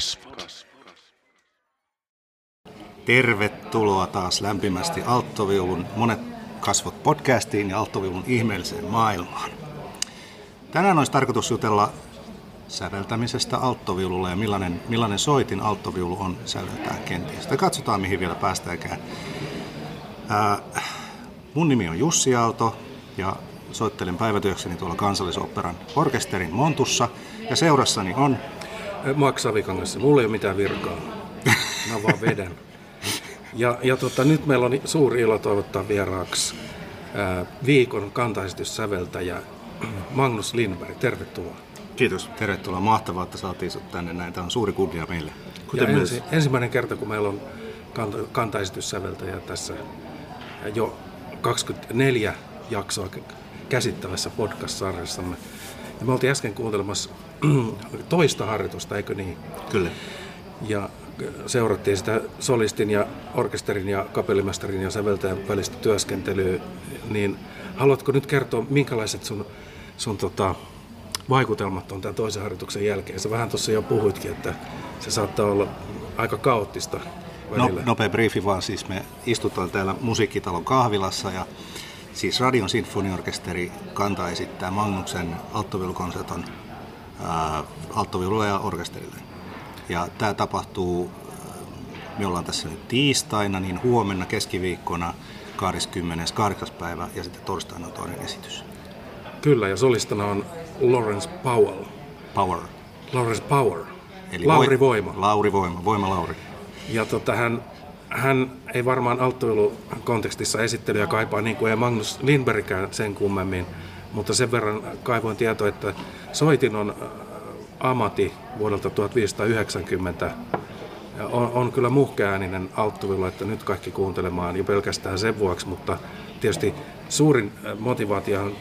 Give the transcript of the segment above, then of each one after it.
kasvot. Tervetuloa taas lämpimästi Alttoviulun Monet kasvot podcastiin ja Alttoviulun ihmeelliseen maailmaan. Tänään olisi tarkoitus jutella säveltämisestä alttoviululla ja millainen, millainen soitin alttoviulu on säveltää kenties. Ja katsotaan mihin vielä päästäänkään. Ää, mun nimi on Jussi Aalto ja soittelen päivätyökseni tuolla kansallisoperan orkesterin Montussa ja seurassani on Max Savikangas, mulla ei ole mitään virkaa. Mä vaan vedän. Ja, ja tota, nyt meillä on suuri ilo toivottaa vieraaksi ää, viikon kantaesityssäveltäjä Magnus Lindberg. Tervetuloa. Kiitos. Tervetuloa. Mahtavaa, että saatiin sinut tänne näin. Tämä on suuri kunnia meille. Ja ensi, ensimmäinen kerta, kun meillä on kanta, kantaesityssäveltäjä tässä jo 24 jaksoa käsittävässä podcast-sarjassamme. Ja me oltiin äsken kuuntelemassa toista harjoitusta, eikö niin? Kyllä. Ja seurattiin sitä solistin ja orkesterin ja kapellimestarin ja säveltäjän välistä työskentelyä, niin haluatko nyt kertoa, minkälaiset sun, sun tota, vaikutelmat on tämän toisen harjoituksen jälkeen? Sä vähän tuossa jo puhuitkin, että se saattaa olla aika kaoottista no, nopea briefi vaan, siis me istutaan täällä musiikkitalon kahvilassa ja siis Radion sinfoniorkesteri kantaa esittää Magnuksen alttoviulukonserton alttoviululle ja orkesterille. Ja tämä tapahtuu, me ollaan tässä nyt tiistaina, niin huomenna keskiviikkona 28. päivä ja sitten torstaina on toinen esitys. Kyllä, ja solistana on Lawrence Powell. Power. Lawrence Power. Eli Lauri Voima. Lauri Voima, Voima Lauri. Ja tota, hän, hän ei varmaan alttoilu kontekstissa esittelyä kaipaa niin kuin ei Magnus Lindbergkään sen kummemmin, mutta sen verran kaivoin tieto, että soitin on amati vuodelta 1590 ja on, on kyllä muhkeääninen alttuvilu, että nyt kaikki kuuntelemaan jo pelkästään sen vuoksi, mutta tietysti suurin motivaatio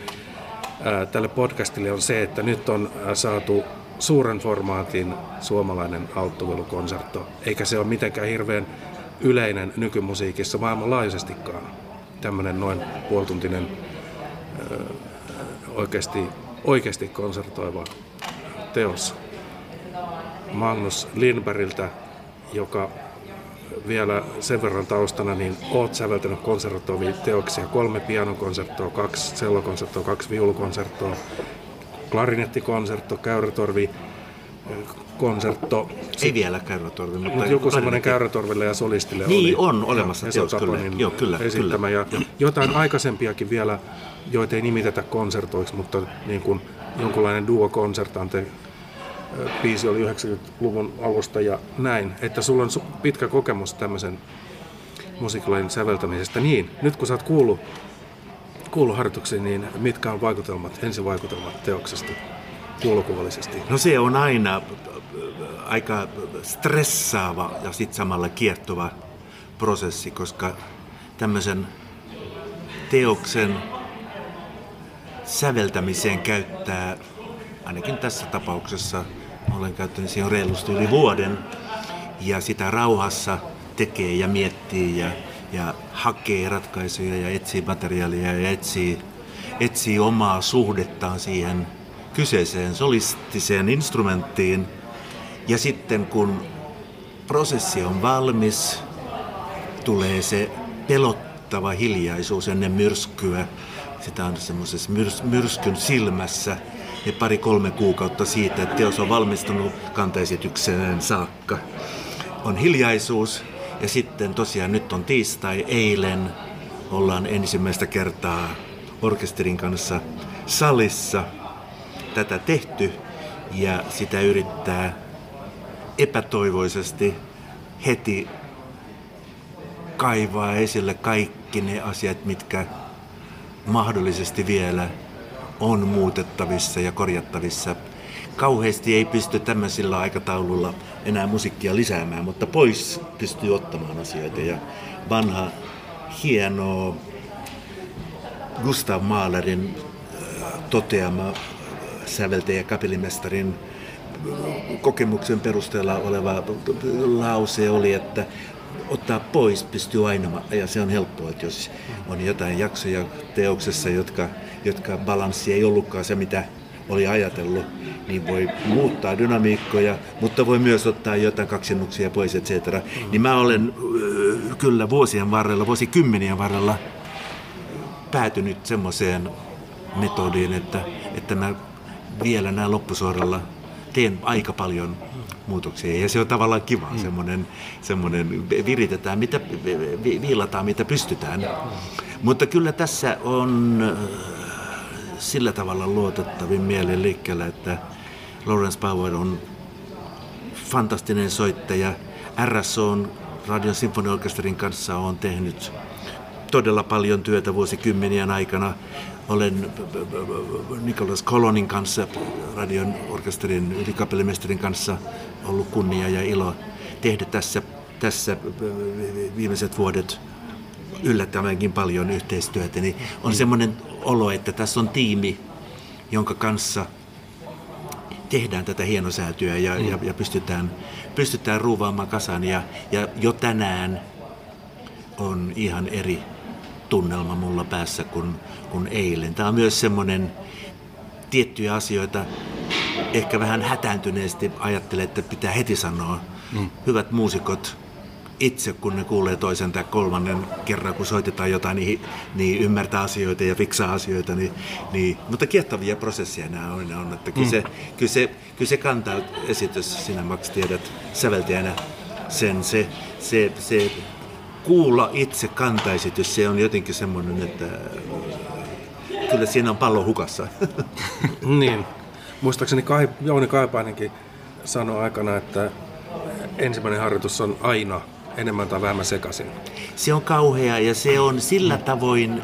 tälle podcastille on se, että nyt on saatu suuren formaatin suomalainen alttuvilukonsertto, eikä se ole mitenkään hirveän yleinen nykymusiikissa maailmanlaajuisestikaan. Tämmöinen noin puoltuntinen oikeasti, oikeasti konsertoiva teos. Magnus Lindbergiltä, joka vielä sen verran taustana, niin oot säveltänyt konsertoivia teoksia, kolme pianokonserttoa, kaksi sellokonserttoa, kaksi viulukonserttoa, klarinettikonsertto, käyrätorvi, konsertto. Ei vielä käyrätorvi, mutta... mutta joku semmoinen käyrätorville ja solistille niin, oli. on olemassa teos, kyllä. Joo, kyllä, esittämä. kyllä. Ja jotain aikaisempiakin vielä, joita ei nimitetä konsertoiksi, mutta niin kuin jonkunlainen duo konsertante biisi oli 90-luvun alusta ja näin, että sulla on pitkä kokemus tämmöisen musiikkilajin säveltämisestä. Niin, nyt kun sä oot kuullut, kuullut harjoituksiin, niin mitkä on vaikutelmat, ensivaikutelmat teoksesta kuulokuvallisesti? No se on aina aika stressaava ja sitten samalla kiehtova prosessi, koska tämmöisen teoksen säveltämiseen käyttää, ainakin tässä tapauksessa, olen käyttänyt siihen reilusti yli vuoden, ja sitä rauhassa tekee ja miettii ja, ja hakee ratkaisuja ja etsii materiaalia ja etsii, etsii omaa suhdettaan siihen kyseiseen solistiseen instrumenttiin. Ja sitten kun prosessi on valmis, tulee se pelottava hiljaisuus ennen myrskyä, sitä on semmoisessa myrs- myrskyn silmässä ja pari-kolme kuukautta siitä, että teos on valmistunut kantaesitykseen saakka. On hiljaisuus ja sitten tosiaan nyt on tiistai, eilen ollaan ensimmäistä kertaa orkesterin kanssa salissa tätä tehty ja sitä yrittää epätoivoisesti heti kaivaa esille kaikki ne asiat, mitkä mahdollisesti vielä on muutettavissa ja korjattavissa. Kauheasti ei pysty tämmöisillä aikataululla enää musiikkia lisäämään, mutta pois pystyy ottamaan asioita. Ja vanha, hieno Gustav Mahlerin äh, toteama säveltäjä kapellimestarin kokemuksen perusteella oleva lause oli, että ottaa pois pystyy aina, ja se on helppoa, että jos on jotain jaksoja teoksessa, jotka, jotka balanssi ei ollutkaan se, mitä oli ajatellut, niin voi muuttaa dynamiikkoja, mutta voi myös ottaa jotain kaksennuksia pois, etc. Mm. Niin mä olen kyllä vuosien varrella, vuosikymmenien varrella päätynyt semmoiseen metodiin, että, että mä vielä näin loppusuoralla teen aika paljon muutoksia. Ja se on tavallaan kiva, mm. semmoinen, semmoinen viritetään, mitä, viilataan, mitä pystytään. Mutta kyllä tässä on sillä tavalla luotettavin mielen liikkeellä, että Lawrence Power on fantastinen soittaja. RSO Radion sinfoniorkesterin kanssa on tehnyt todella paljon työtä vuosikymmenien aikana. Olen Nicholas Colonin kanssa, radion orkesterin ylikapellimestarin kanssa ollut kunnia ja ilo tehdä tässä, tässä viimeiset vuodet yllättävänkin paljon yhteistyötä, niin on semmoinen olo, että tässä on tiimi, jonka kanssa tehdään tätä hienosäätyä ja, mm. ja, ja pystytään, pystytään ruuvaamaan kasaan. Ja, ja jo tänään on ihan eri tunnelma mulla päässä kuin, kuin eilen. Tämä on myös semmoinen tiettyjä asioita, ehkä vähän hätääntyneesti ajattelee, että pitää heti sanoa. Mm. Hyvät muusikot, itse, kun ne kuulee toisen tai kolmannen kerran, kun soitetaan jotain, niin, niin ymmärtää asioita ja fiksaa asioita. Niin, niin, mutta kiehtovia prosesseja nämä on. on että kyllä, mm. se, kyllä, se, kyllä se kantaa esitys, sinä Max tiedät säveltäjänä sen, se, se, se kuulla itse kantaesitys, se on jotenkin semmoinen, että kyllä siinä on pallo hukassa. niin. Muistaakseni Kai, Jouni Kaipainenkin sanoi aikana, että ensimmäinen harjoitus on aina enemmän tai vähemmän sekaisin. Se on kauhea ja se on sillä tavoin,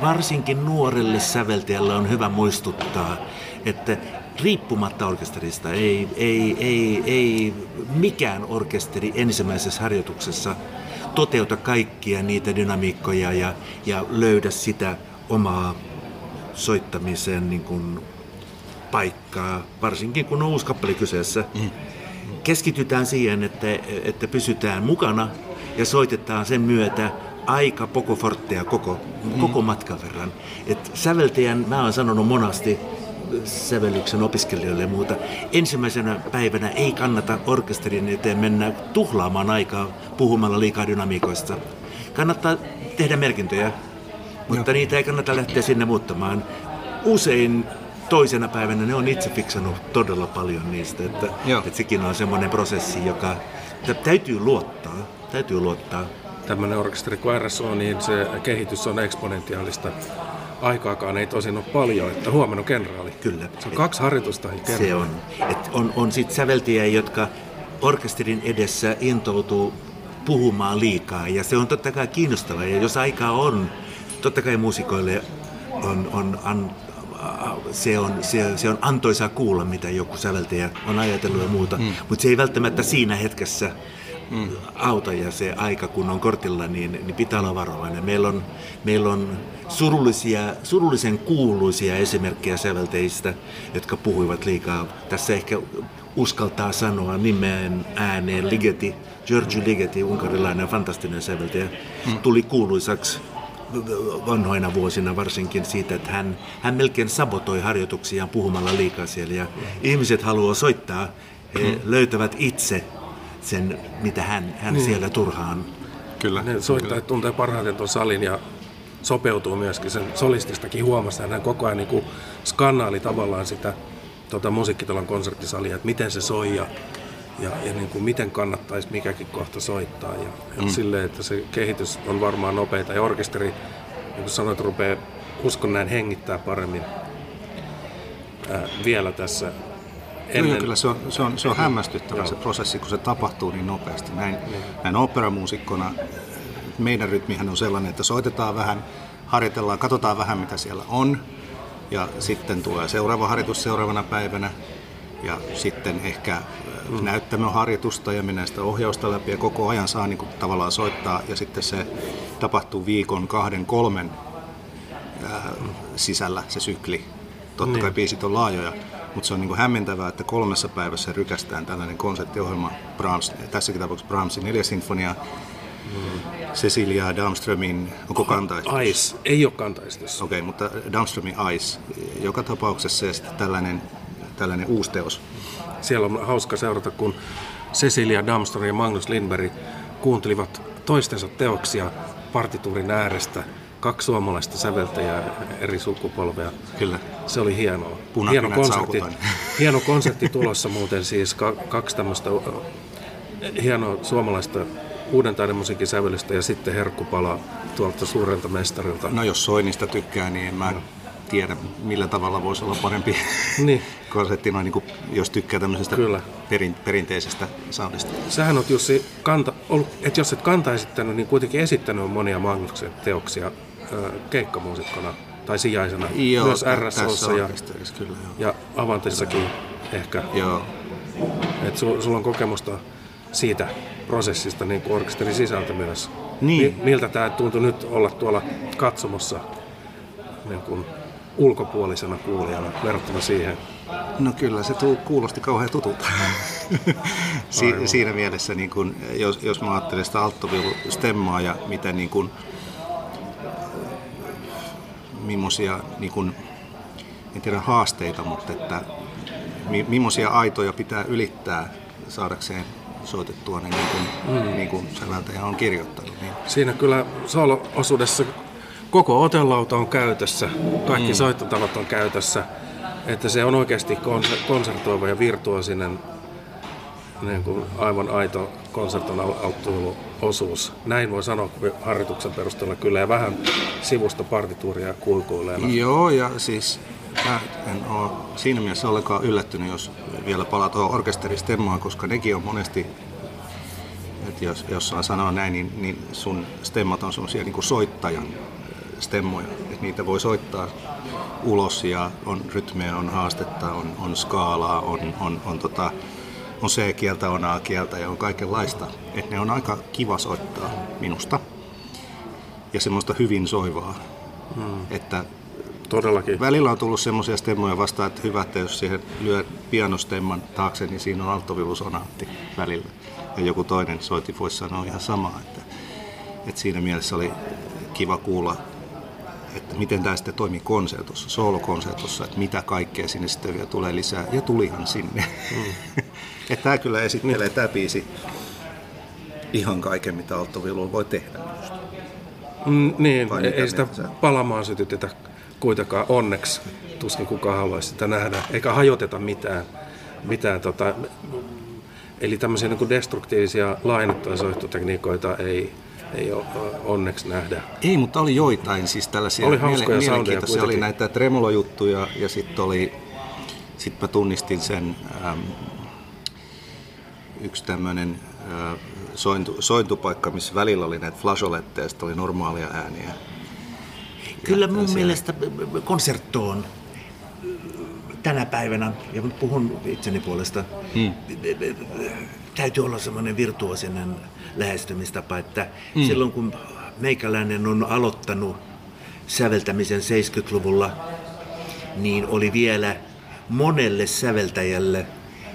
varsinkin nuorelle säveltäjälle on hyvä muistuttaa, että riippumatta orkesterista ei, ei, ei, ei mikään orkesteri ensimmäisessä harjoituksessa toteuta kaikkia niitä dynamiikkoja ja, ja löydä sitä omaa soittamisen niin kuin, paikkaa, varsinkin kun on uusi kappale kyseessä. Mm keskitytään siihen, että, että pysytään mukana ja soitetaan sen myötä aika pokofortteja koko, mm. koko matkan verran. Et säveltäjän, mä oon sanonut monasti sävellyksen opiskelijoille ja muuta, ensimmäisenä päivänä ei kannata orkesterin eteen mennä tuhlaamaan aikaa puhumalla liikaa dynamiikoista. Kannattaa tehdä merkintöjä, mutta Joo. niitä ei kannata lähteä sinne muuttamaan. Usein toisena päivänä ne on itse fiksannut todella paljon niistä. Että, että sekin on semmoinen prosessi, joka täytyy luottaa. Täytyy luottaa. Tämmöinen orkesteri kuin RSO, niin se kehitys on eksponentiaalista. Aikaakaan ei tosin ole paljon, että huomenna kenraali. Kyllä. Se on kaksi harjoitusta. Se on. Et on, on sitten säveltiä, jotka orkesterin edessä intoutuu puhumaan liikaa. Ja se on totta kai kiinnostavaa. Ja jos aikaa on, totta kai muusikoille on, on an, se on, se, se on antoisaa kuulla, mitä joku säveltäjä on ajatellut ja muuta, mm. mutta se ei välttämättä siinä hetkessä mm. auta ja se aika, kun on kortilla, niin, niin pitää olla varovainen. Meillä on, meillä on surullisia, surullisen kuuluisia esimerkkejä sävelteistä, jotka puhuivat liikaa. Tässä ehkä uskaltaa sanoa nimeen ääneen Ligeti, Giorgio Ligeti, unkarilainen fantastinen säveltäjä, mm. tuli kuuluisaksi vanhoina vuosina varsinkin siitä, että hän, hän melkein sabotoi harjoituksiaan puhumalla liikaa siellä. Ja ihmiset haluaa soittaa, he hmm. löytävät itse sen, mitä hän, hän niin. siellä turhaan. Kyllä. Ne soittajat tuntee parhaiten tuon salin ja sopeutuu myöskin sen solististakin huomassa. Hän koko ajan niin skannaali tavallaan sitä tuota musiikkitalon konserttisalia, että miten se soi ja ja, ja niin kuin miten kannattaisi mikäkin kohta soittaa. Ja, ja mm. silleen, että se kehitys on varmaan nopeita ja orkesteri, niin kuin sanoit, rupeaa uskon näin hengittää paremmin ää, vielä tässä Ennen... Kyllä, kyllä se on, se on, se on hämmästyttävä se prosessi, kun se tapahtuu niin nopeasti. Näin, niin. näin operamuusikkona meidän rytmihän on sellainen, että soitetaan vähän, harjoitellaan, katsotaan vähän mitä siellä on, ja sitten tulee seuraava harjoitus seuraavana päivänä, ja sitten ehkä mm. näyttämöharjoitusta ja mennään sitä ohjausta läpi ja koko ajan saa niin kuin, tavallaan soittaa ja sitten se tapahtuu viikon, kahden, kolmen ää, sisällä se sykli. Totta niin. kai biisit on laajoja, mutta se on niin kuin hämmentävää, että kolmessa päivässä rykästään tällainen konserttiohjelma Brahms, tässäkin tapauksessa Brahmsin neljä sinfonia Cecilia Damströmin, onko kantaistus? Ice, ei ole kantaistus. Okei, okay, mutta Damströmin Ice, joka tapauksessa ja sitten tällainen, tällainen uusi teos. Siellä on hauska seurata, kun Cecilia Damström ja Magnus Lindberg kuuntelivat toistensa teoksia partituurin äärestä. Kaksi suomalaista säveltäjää eri sukupolvea. Kyllä. Se oli hienoa. Hieno konsertti, saukutan. hieno konsertti tulossa muuten siis. Ka- kaksi tämmöistä hienoa suomalaista uuden taidemusiikin sävellystä ja sitten herkkupala tuolta suurelta mestarilta. No jos Soinista tykkää, niin en mä tiedä, millä tavalla voisi olla parempi Niin. konsertti, noin niin kuin, jos tykkää tämmöisestä Kyllä. perin, perinteisestä soundista. Sähän on Jussi, kanta, ollut, että jos et kanta esittänyt, niin kuitenkin esittänyt monia Magnuksen teoksia keikkamuusikkona tai sijaisena. Myös tä- RSOssa ja, kyllä joo. ja Avantissakin ehkä. Joo. Että su, sulla on kokemusta siitä prosessista niin kuin orkesterin sisältä myös. Niin. Mi, miltä tämä tuntui nyt olla tuolla katsomossa niin kuin ulkopuolisena kuulijana verrattuna siihen? No kyllä, se tuu, kuulosti kauhean tutulta. si, siinä mielessä, niin kun, jos, jos mä ajattelen sitä alttoviulu-stemmaa ja mitä niin kun, millaisia, niin kun, en tiedä haasteita, mutta että mi, millaisia aitoja pitää ylittää saadakseen soitettua ne niin kuin, mm. niin kuin säveltäjä on kirjoittanut. Niin. Siinä kyllä solo-osuudessa koko otelauta on käytössä, kaikki mm. soittotavat on käytössä, että se on oikeasti konser- konsertoiva ja virtuosinen niin kuin aivan aito konserton osuus. Näin voi sanoa harjoituksen perusteella kyllä ja vähän sivusta partituuria kulkuileena. Joo, ja siis mä en ole siinä mielessä ollenkaan yllättynyt, jos vielä palaa tuohon orkesteristemmaan, koska nekin on monesti, että jos, jos saa sanoa näin, niin, niin sun stemmat on semmoisia niin soittajan stemmoja, että niitä voi soittaa ulos ja on rytmeä, on haastetta, on, on skaalaa, on, on, on, tota, on C-kieltä, on A-kieltä ja on kaikenlaista. Että ne on aika kiva soittaa minusta ja semmoista hyvin soivaa. Hmm. Että Todellakin. Välillä on tullut semmoisia stemmoja vastaan, että hyvä, että jos siihen lyö pianostemman taakse, niin siinä on alttoviulusonaatti välillä. Ja joku toinen soiti voisi sanoa ihan samaa. Että, että siinä mielessä oli kiva kuulla, että miten tämä sitten toimii konsertossa, soolokonsertossa, että mitä kaikkea sinne sitten vielä tulee lisää. Ja tulihan sinne. Mm. että tämä kyllä esittelee tämä biisi ihan kaiken, mitä alttoviululla voi tehdä. Mm, niin, Vai ei sitä palamaan sytytetä kuitenkaan onneksi tuskin kukaan haluaisi sitä nähdä, eikä hajoteta mitään. mitään tota, eli tämmöisiä niin destruktiivisia lainattuja soittotekniikoita ei, ei onneksi nähdä. Ei, mutta oli joitain siis tällaisia oli miele- mielenkiintoisia. Oli näitä tremolojuttuja ja sitten oli, sit mä tunnistin sen äm, yksi tämmöinen sointu, sointupaikka, missä välillä oli näitä flasoletteja ja oli normaalia ääniä. Kyllä mun siellä... mielestä konserttoon tänä päivänä, ja puhun itseni puolesta, hmm. täytyy olla semmoinen virtuosinen lähestymistapa, että hmm. silloin kun meikäläinen on aloittanut säveltämisen 70-luvulla, niin oli vielä monelle säveltäjälle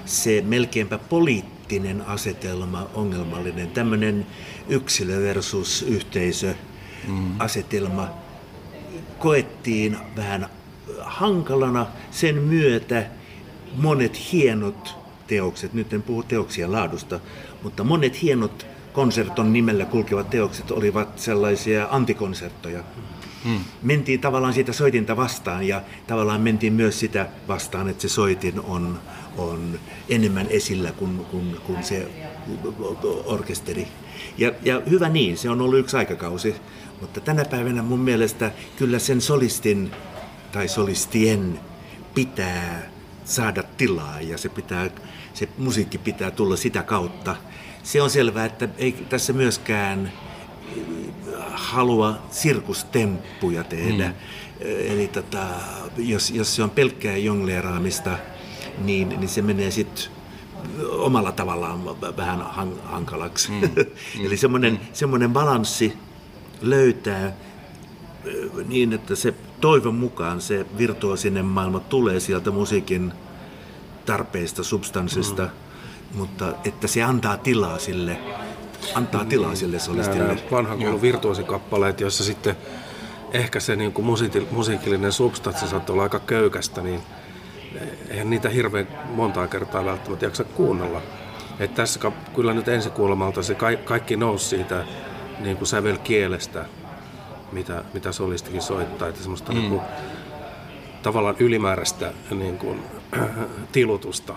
se melkeinpä poliittinen asetelma ongelmallinen. Tämmöinen yksilö versus yhteisö mm. asetelma koettiin vähän hankalana sen myötä monet hienot teokset, nyt en puhu teoksien laadusta, mutta monet hienot konserton nimellä kulkevat teokset olivat sellaisia antikonserttoja. Hmm. Mentiin tavallaan siitä soitinta vastaan ja tavallaan mentiin myös sitä vastaan, että se soitin on, on enemmän esillä kuin, kuin, kuin se orkesteri. Ja, ja hyvä niin, se on ollut yksi aikakausi, mutta tänä päivänä mun mielestä kyllä sen solistin tai solistien pitää saada tilaa ja se, pitää, se musiikki pitää tulla sitä kautta. Se on selvää, että ei tässä myöskään halua sirkustemppuja tehdä. Mm. Eli tota, jos, jos se on pelkkää jongleeraamista, niin, niin se menee sitten omalla tavallaan vähän hankalaksi. Mm. Mm. Eli semmoinen, mm. semmoinen balanssi löytää niin, että se toivon mukaan se virtuosinen maailma tulee sieltä musiikin tarpeista, substanssista, mm. mutta että se antaa tilaa sille antaa tilaa sille solistille. Vanhan koulun virtuosikappaleet, joissa sitten ehkä se niin kuin musiikillinen substanssi saattaa olla aika köykästä, niin eihän niitä hirveän montaa kertaa välttämättä jaksa kuunnella. Et tässä kyllä nyt ensikuulemalta se kaikki nousi siitä niin kuin sävelkielestä, mitä, mitä solistikin soittaa. Että semmoista mm. niin kuin, tavallaan ylimääräistä niin kuin, tilutusta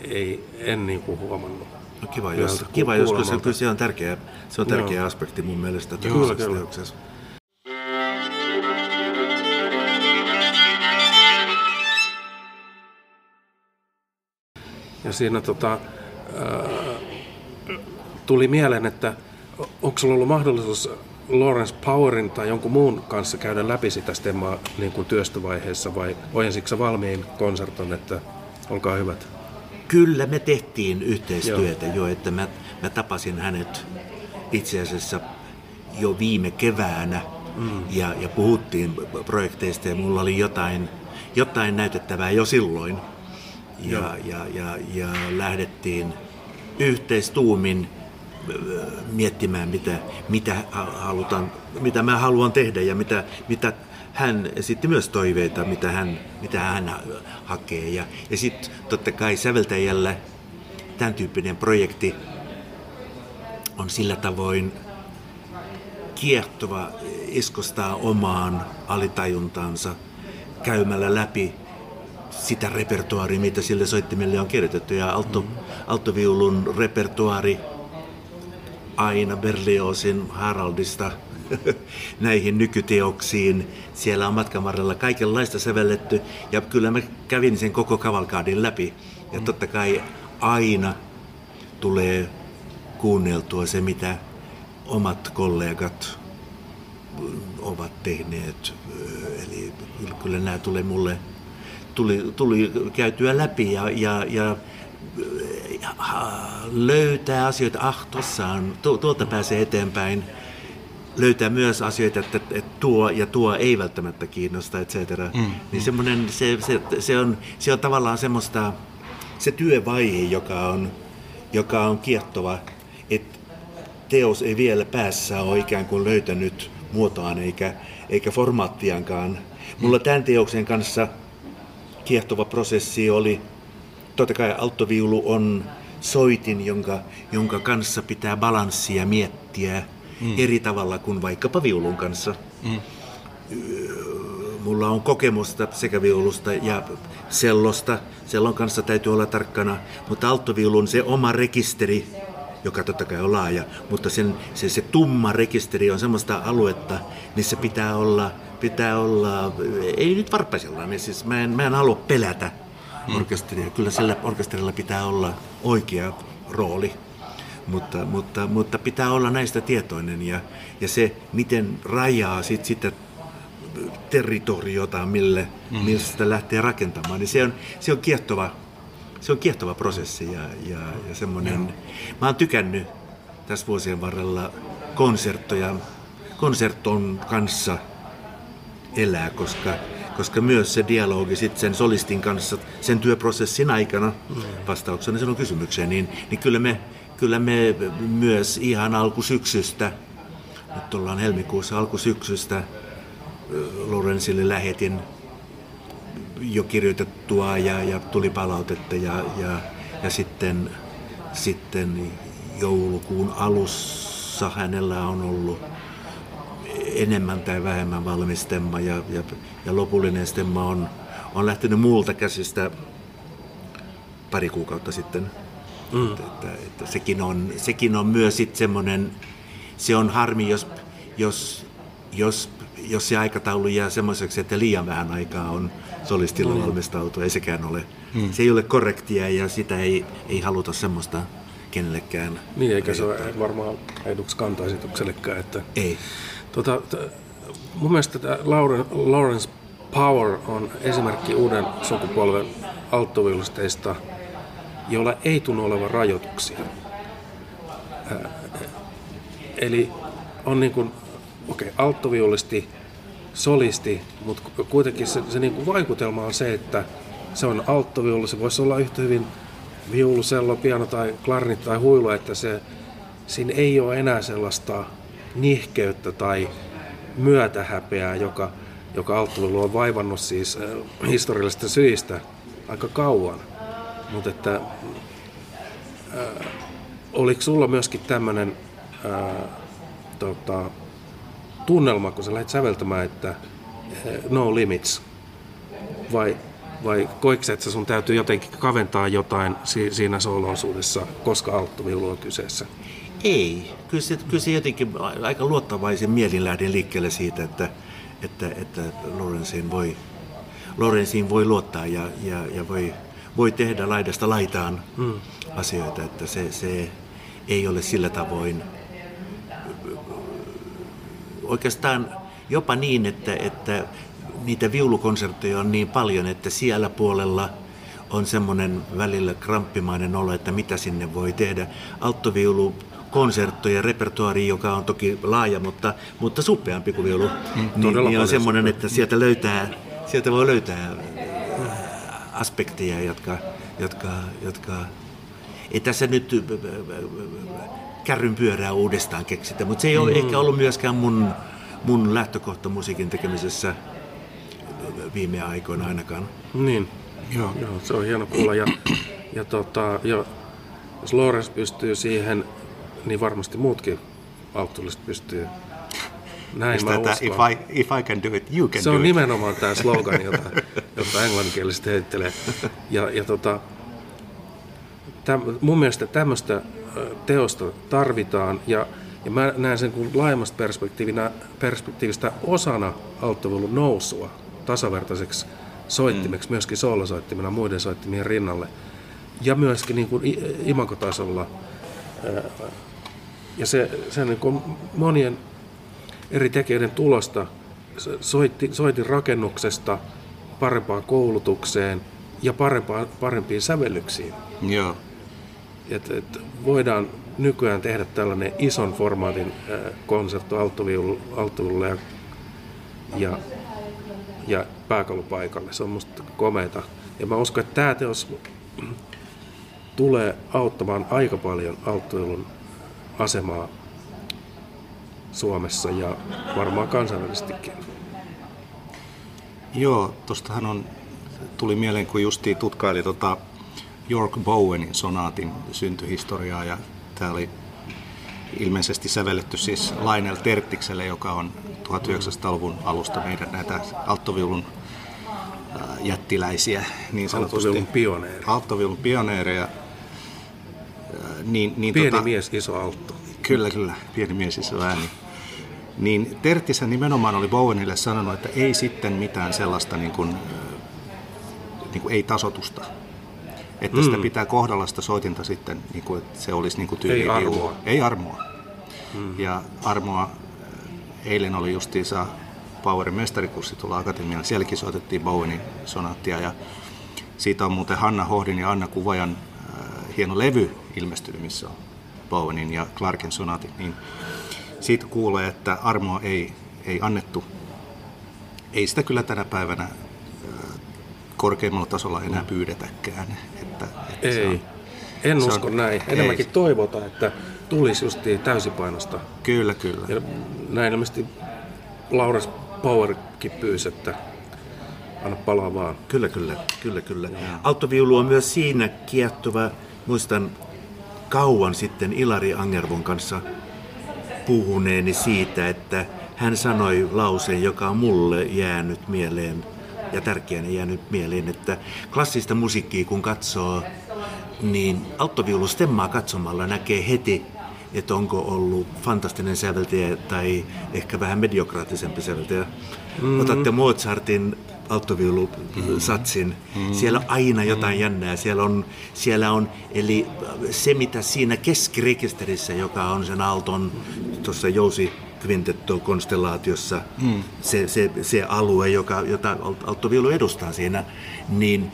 ei, en niin kuin huomannut. No kiva, jos, kiva joskus, se, se on tärkeä, se on tärkeä Joo. aspekti mun mielestä. Kyllä, kyllä. Ja siinä tota, tuli mieleen, että onko sulla ollut mahdollisuus Lawrence Powerin tai jonkun muun kanssa käydä läpi sitä stemmaa niin kuin työstövaiheessa vai ojensitko valmiin konserton, että olkaa hyvät? Kyllä me tehtiin yhteistyötä Joo. jo, että mä, mä tapasin hänet itse asiassa jo viime keväänä mm. ja, ja puhuttiin projekteista ja mulla oli jotain, jotain näytettävää jo silloin. Ja, ja, ja, ja lähdettiin yhteistuumin miettimään, mitä, mitä, halutaan, mitä mä haluan tehdä ja mitä, mitä hän esitti myös toiveita, mitä hän, mitä hän hakee. Ja, ja sitten totta kai säveltäjällä tämän tyyppinen projekti on sillä tavoin kiehtova iskostaa omaan alitajuntaansa käymällä läpi sitä repertuaaria, mitä sille soittimelle on kirjoitettu. Ja alto, mm. altoviulun repertuaari aina Berliosin Haraldista näihin nykyteoksiin. Siellä on matkan varrella kaikenlaista sävelletty ja kyllä mä kävin sen koko kavalkaadin läpi. Ja mm. totta kai aina tulee kuunneltua se, mitä omat kollegat ovat tehneet. Eli kyllä nämä tulee mulle tuli, tuli käytyä läpi ja, ja, ja löytää asioita, ah tuossa on, tuolta pääsee eteenpäin. Löytää myös asioita, että, että tuo ja tuo ei välttämättä kiinnosta, et cetera. Mm, niin mm. se, se, se, on, se on tavallaan semmoista, se työvaihe, joka on, joka on kiehtova, että teos ei vielä päässä ole ikään kuin löytänyt muotoaan eikä, eikä formaattiankaan. Mulla tämän teoksen kanssa kiehtova prosessi oli, totta kai alttoviulu on soitin, jonka, jonka kanssa pitää balanssia miettiä mm. eri tavalla kuin vaikkapa viulun kanssa. Mm. Mulla on kokemusta sekä viulusta ja sellosta. Sellon kanssa täytyy olla tarkkana, mutta alttoviulun se oma rekisteri, joka totta kai on laaja, mutta sen, se, se tumma rekisteri on semmoista aluetta, missä pitää olla, pitää olla ei nyt varpaisellaan, siis mä en, mä en halua pelätä mm. orkesteria. Kyllä sillä orkesterilla pitää olla oikea rooli, mutta, mutta, mutta pitää olla näistä tietoinen ja, ja se, miten rajaa sit sitä territoriota, mille, mm. millä sitä lähtee rakentamaan, niin se on, se on kiehtova se on kiehtova prosessi ja, ja, ja semmoinen, mä oon tykännyt tässä vuosien varrella konserttoja, konserton kanssa elää, koska, koska myös se dialogi sit sen solistin kanssa sen työprosessin aikana vastauksena sen on kysymykseen, niin, niin kyllä, me, kyllä me myös ihan alkusyksystä, nyt ollaan helmikuussa alkusyksystä, Lorenzille lähetin jo kirjoitettua ja, ja tuli palautetta ja, ja, ja sitten, sitten joulukuun alussa hänellä on ollut enemmän tai vähemmän valmis stemma ja, ja, ja lopullinen stemma on, on lähtenyt muulta käsistä pari kuukautta sitten. Mm. Että, että, että sekin, on, sekin on myös sitten semmoinen, se on harmi, jos, jos, jos, jos se aikataulu jää semmoiseksi, että liian vähän aikaa on, solistilla mm. valmistautua, ei sekään ole. Mm. Se ei ole korrektia ja sitä ei, ei haluta semmoista kenellekään. Niin, eikä se ole varmaan eduksi kantaesituksellekään. Että, ei. Tota, mun mielestä tämä Lawrence Power on esimerkki uuden sukupolven alttoviulisteista, joilla ei tunnu olevan rajoituksia. Ää, eli on niin kuin, okei, okay, alttoviulisti solisti, mutta kuitenkin se, se niin kuin vaikutelma on se, että se on alttoviulu, se voisi olla yhtä hyvin viulu, sello, piano tai klarnit tai huilu, että se, siinä ei ole enää sellaista nihkeyttä tai myötähäpeää, joka, joka alttuviulu on vaivannut siis äh, historiallisista syistä aika kauan. Mutta että äh, oliko sulla myöskin tämmöinen äh, tota, tunnelma, kun sä lähdet säveltämään, että äh, no limits, vai, vai koiko että sun täytyy jotenkin kaventaa jotain si- siinä sooloosuudessa, koska alttuviulu on kyseessä? Ei. Kyllä se, kyllä se jotenkin aika luottavaisen mielin lähden liikkeelle siitä, että, että, että Lorenziin voi, Lorenziin voi luottaa ja, ja, ja voi, voi tehdä laidasta laitaan hmm. asioita. Että se, se ei ole sillä tavoin oikeastaan jopa niin, että, että niitä viulukonsertteja on niin paljon, että siellä puolella on semmoinen välillä kramppimainen olo, että mitä sinne voi tehdä. Alttoviulu konserttoja, repertuaari, joka on toki laaja, mutta, mutta suppeampi kuin viulu, mm, niin, niin on semmoinen, että sieltä, löytää, sieltä voi löytää äh, aspekteja, jotka, jotka, jotka ei tässä nyt äh, äh, kärryn pyörää uudestaan keksitä, mutta se ei ole mm. ehkä ollut myöskään mun, mun lähtökohta musiikin tekemisessä viime aikoina ainakaan. Niin, joo, joo se on hieno kuulla. Ja, ja, tota, ja jos Lorenz pystyy siihen niin varmasti muutkin autolliset pystyy. Näin mä uskon. If I, if I can do it, you can Se do on it. nimenomaan tämä slogan, jota, jota englanninkieliset heittelee. Ja, ja tota, täm, mun mielestä tämmöistä teosta tarvitaan ja, ja mä näen sen kuin laajemmasta perspektiivistä osana alttovuolun nousua tasavertaiseksi soittimeksi, mm. myöskin soolosoittimena muiden soittimien rinnalle. Ja myöskin niin kuin imakotasolla ja se, se niin kuin monien eri tekijöiden tulosta soitti, soitin rakennuksesta parempaan koulutukseen ja parempaan, parempiin sävellyksiin. Joo. Et, et voidaan nykyään tehdä tällainen ison formaatin äh, konsertto alttoviululle ja, ja, ja pääkalupaikalle. Se on musta komeita. Ja mä uskon, että tämä teos tulee auttamaan aika paljon alttoilun asemaa Suomessa ja varmaan kansainvälisestikin. Joo, tuostahan on, tuli mieleen, kun justiin tutkaili tota York Bowenin sonaatin syntyhistoriaa ja tämä oli ilmeisesti sävelletty siis Lionel Terttikselle, joka on 1900-luvun alusta meidän näitä alttoviulun jättiläisiä niin sanotusti. Alttoviulun pioneereja. Alttoviulun pioneereja niin, niin pieni tota, mies, iso altto. Kyllä, kyllä. Pieni mies, iso ääni. Niin Terttisä nimenomaan oli Bowenille sanonut, että ei sitten mitään sellaista niin kuin, niin kuin ei tasotusta. Että mm. sitä pitää kohdalla sitä soitinta sitten, niin kuin, että se olisi niin kuin tyyli. Ei armoa. Ei armoa. Mm. Ja armoa, eilen oli justiinsa Powerin mestarikurssi tuolla Akatemialla. Sielläkin soitettiin Bowenin sonaattia ja siitä on muuten Hanna Hohdin ja Anna Kuvajan hieno levy ilmestynyt, missä on Bowenin ja Clarken sonatit, niin siitä kuulee, että armoa ei, ei annettu. Ei sitä kyllä tänä päivänä korkeimmalla tasolla enää pyydetäkään. Että, että ei, on, en usko on, näin. Enemmänkin ei. toivota, että tulisi justiin täysipainosta. Kyllä, kyllä. Ja näin ilmeisesti Laures Powerkin pyysi, että anna palaa vaan. Kyllä, kyllä, kyllä, kyllä. Alttoviulu on myös siinä kiehtova muistan kauan sitten Ilari Angervon kanssa puhuneeni siitä, että hän sanoi lauseen, joka on mulle jäänyt mieleen ja tärkeänä jäänyt mieleen, että klassista musiikkia kun katsoo, niin alttoviulustemmaa katsomalla näkee heti, että onko ollut fantastinen säveltäjä tai ehkä vähän mediokraattisempi säveltäjä. Mm-hmm. Otatte Mozartin alttoviulusatsin. Mm-hmm. Siellä on aina jotain mm-hmm. jännää. Siellä on, siellä on, eli se mitä siinä keskirekisterissä, joka on sen alton tuossa jousi konstellaatiossa mm. se, se, se alue, joka, jota alttoviulu edustaa siinä, niin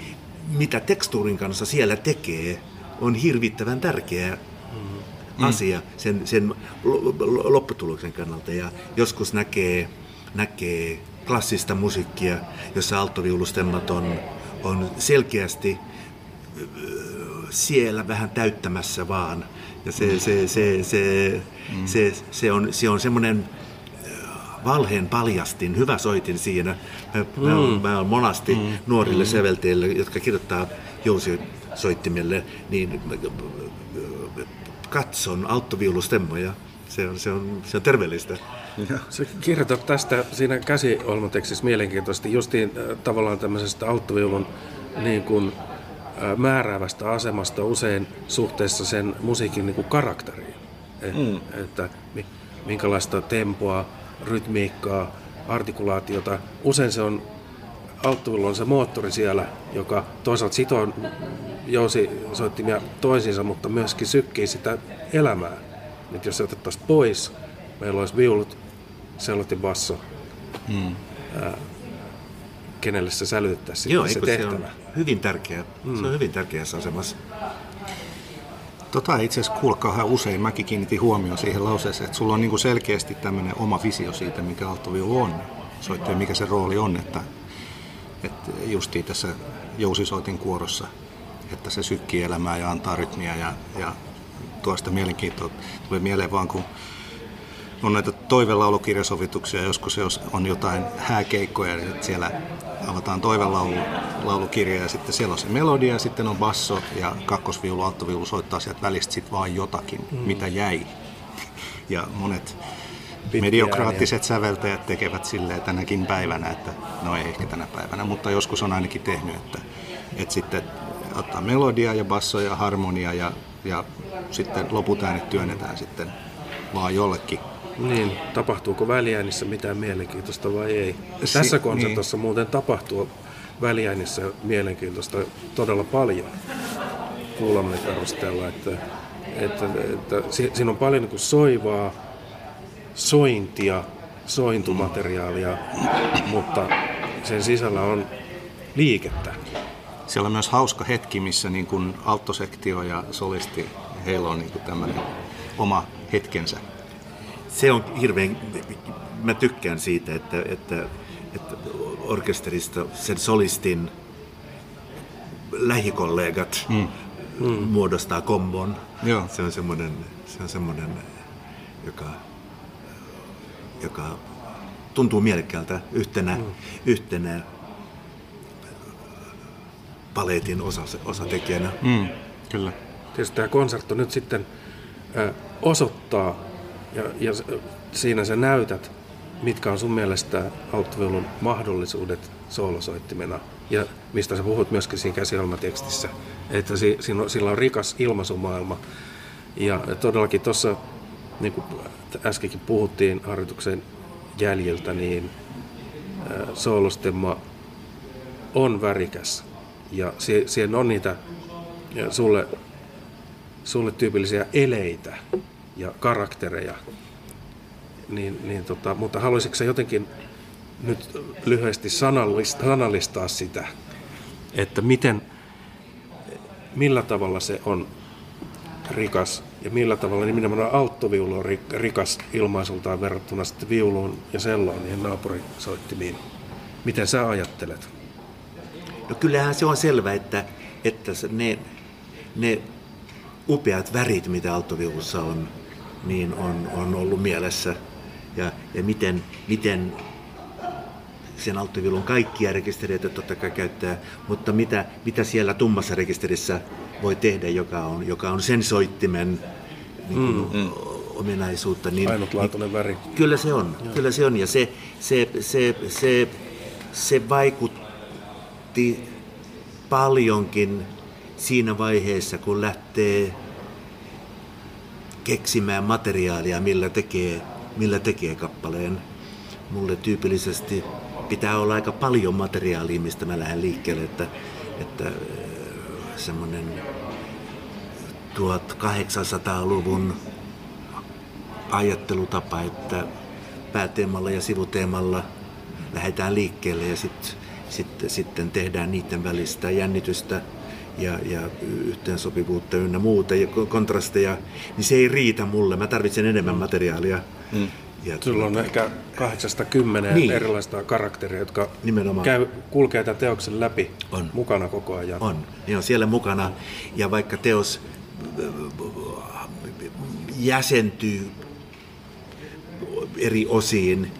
mitä tekstuurin kanssa siellä tekee, on hirvittävän tärkeä mm. asia sen, sen lopputuloksen kannalta. Ja joskus näkee, näkee klassista musiikkia, jossa alttoviulustemmat on, on selkeästi siellä vähän täyttämässä vaan Ja se, se, se, se, mm. se, se, on, se on semmoinen valheen paljastin, hyvä soitin siinä. Mä, mm. mä, olen, mä olen monasti mm. nuorille mm. sävelteille, jotka kirjoittaa jousisoittimelle, niin katson alttoviulustemmoja. Se on, se on, se on terveellistä. Se kirjoitat tästä siinä käsiolmatekstissä mielenkiintoisesti justiin äh, tavallaan tämmöisestä alttoviulun niin kuin, äh, määräävästä asemasta usein suhteessa sen musiikin niin kuin karakteriin. Et, mm. Että minkälaista tempoa, rytmiikkaa, artikulaatiota. Usein se on alttoviulu on se moottori siellä, joka toisaalta sitoo jousisoittimia toisiinsa, mutta myöskin sykkii sitä elämää. Nyt jos se otettaisiin pois, meillä olisi viulut, sellot ja basso, hmm. ää, kenelle se sälytettäisiin Joo, se tehtävä. Se on hyvin tärkeä. Hmm. Se on hyvin tärkeässä asemassa. Tota itse asiassa kuulkaa usein. Mäkin kiinnitin huomioon siihen lauseeseen, että sulla on niin kuin selkeästi tämmöinen oma visio siitä, mikä alttoviulu on. Soittaja, mikä se rooli on. Että, että justiin tässä jousisoitin kuorossa, että se sykkii elämää ja antaa rytmiä ja, ja tuosta mielenkiintoa. Tulee mieleen vaan, kun on näitä toivelaulukirjasovituksia, joskus jos on jotain hääkeikkoja, niin siellä avataan toivelaulukirja ja sitten siellä on se melodia ja sitten on basso ja kakkosviulu, alttoviulu soittaa sieltä välistä sitten vaan jotakin, mm. mitä jäi. Ja monet Pitkiä mediokraattiset ääniä. säveltäjät tekevät silleen tänäkin päivänä, että no ei ehkä tänä päivänä, mutta joskus on ainakin tehnyt, että, että sitten ottaa melodia ja basso ja harmonia ja, ja sitten loput äänet työnnetään sitten vaan jollekin niin, tapahtuuko väliäänissä mitään mielenkiintoista vai ei? Si- Tässä konsertossa niin. muuten tapahtuu väliäänissä mielenkiintoista todella paljon kuulemme perusteella, että, että, että, että siinä on paljon niin soivaa, sointia, sointumateriaalia, mutta sen sisällä on liikettä. Siellä on myös hauska hetki, missä niin kuin alttosektio ja solisti, heillä on niin kuin tämmöinen oma hetkensä se on hirveän, mä tykkään siitä, että, että, että orkesterista sen solistin lähikollegat mm. Mm. muodostaa kombon. Joo. Se on semmoinen, se on semmoinen joka, joka tuntuu mielekkäältä yhtenä, mm. yhtenä paletin osa, osatekijänä. Mm, kyllä. Tietysti tämä konsertto nyt sitten osoittaa ja, ja siinä sä näytät, mitkä on sun mielestä alttoviulun mahdollisuudet soolosoittimena. Ja mistä sä puhut myöskin siinä käsialmatekstissä, että si, siinä on, sillä on rikas ilmaisumaailma. Ja todellakin tuossa, niin kuin äskenkin puhuttiin harjoituksen jäljiltä, niin soolostemma on värikäs. Ja siihen on niitä sulle, sulle tyypillisiä eleitä, ja karaktereja. Niin, niin tota, mutta haluaisitko jotenkin nyt lyhyesti sanallistaa, sanallistaa sitä, että miten, millä tavalla se on rikas ja millä tavalla nimenomaan alttoviulu on rikas ilmaisultaan verrattuna sitten viuluun ja selloon niihin naapurisoittimiin. Miten sä ajattelet? No kyllähän se on selvä, että, että ne, ne upeat värit, mitä alttoviulussa on, niin on, on ollut mielessä. Ja, ja miten, miten sen alttoviulun kaikkia rekistereitä totta kai käyttää, mutta mitä, mitä siellä tummassa rekisterissä voi tehdä, joka on, joka on sen soittimen niin kuin, mm, mm. ominaisuutta. Niin, Ainutlaatuinen niin, väri. Kyllä se on, Joo. kyllä se on. Ja se, se, se, se, se vaikutti paljonkin siinä vaiheessa, kun lähtee keksimään materiaalia, millä tekee, millä tekee kappaleen. Mulle tyypillisesti pitää olla aika paljon materiaalia, mistä mä lähden liikkeelle, että, että äh, semmoinen 1800-luvun ajattelutapa, että pääteemalla ja sivuteemalla lähdetään liikkeelle ja sitten sit, sitten tehdään niiden välistä jännitystä ja, ja yhteensopivuutta ynnä muuta ja kontrasteja, niin se ei riitä mulle. Mä tarvitsen enemmän materiaalia. Mm. Ja Sulla on ehkä 80 niin. erilaista karakteria, jotka Nimenomaan. Käy, kulkee tämän teoksen läpi on. mukana koko ajan. On, niin on siellä mukana. Ja vaikka teos jäsentyy eri osiin,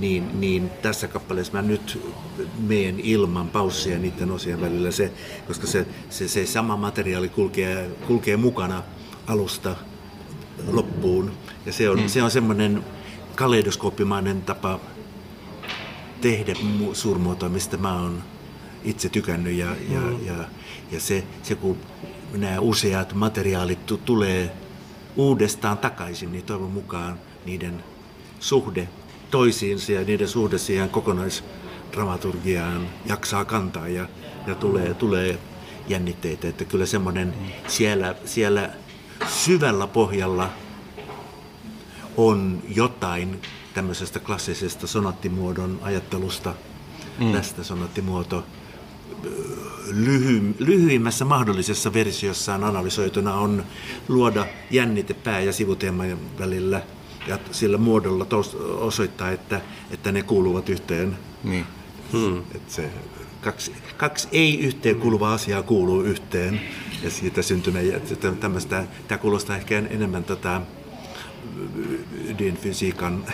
niin, niin tässä kappaleessa mä nyt meen ilman paussia niiden osien välillä, se, koska se, se, se sama materiaali kulkee, kulkee mukana alusta loppuun. Ja se on, mm. se on semmoinen kaleidoskooppimainen tapa tehdä suurmuotoa, mistä mä oon itse tykännyt. Ja, mm. ja, ja, ja se, se, kun nämä useat materiaalit t- tulee uudestaan takaisin, niin toivon mukaan niiden suhde toisiinsa ja niiden suhde siihen kokonaisdramaturgiaan jaksaa kantaa ja, ja tulee, tulee jännitteitä. Että kyllä semmoinen siellä, siellä syvällä pohjalla on jotain tämmöisestä klassisesta sonattimuodon ajattelusta. Mm. Tästä sonattimuoto lyhy, lyhyimmässä mahdollisessa versiossaan analysoituna on luoda jännite pää- ja sivuteeman välillä ja sillä muodolla tos, osoittaa, että, että ne kuuluvat yhteen. Niin. Hmm. Että se, kaksi, kaksi ei yhteen kuuluvaa asiaa kuuluu yhteen ja siitä syntyneen tämmöistä, tämä kuulostaa ehkä enemmän tätä ydinfysiikan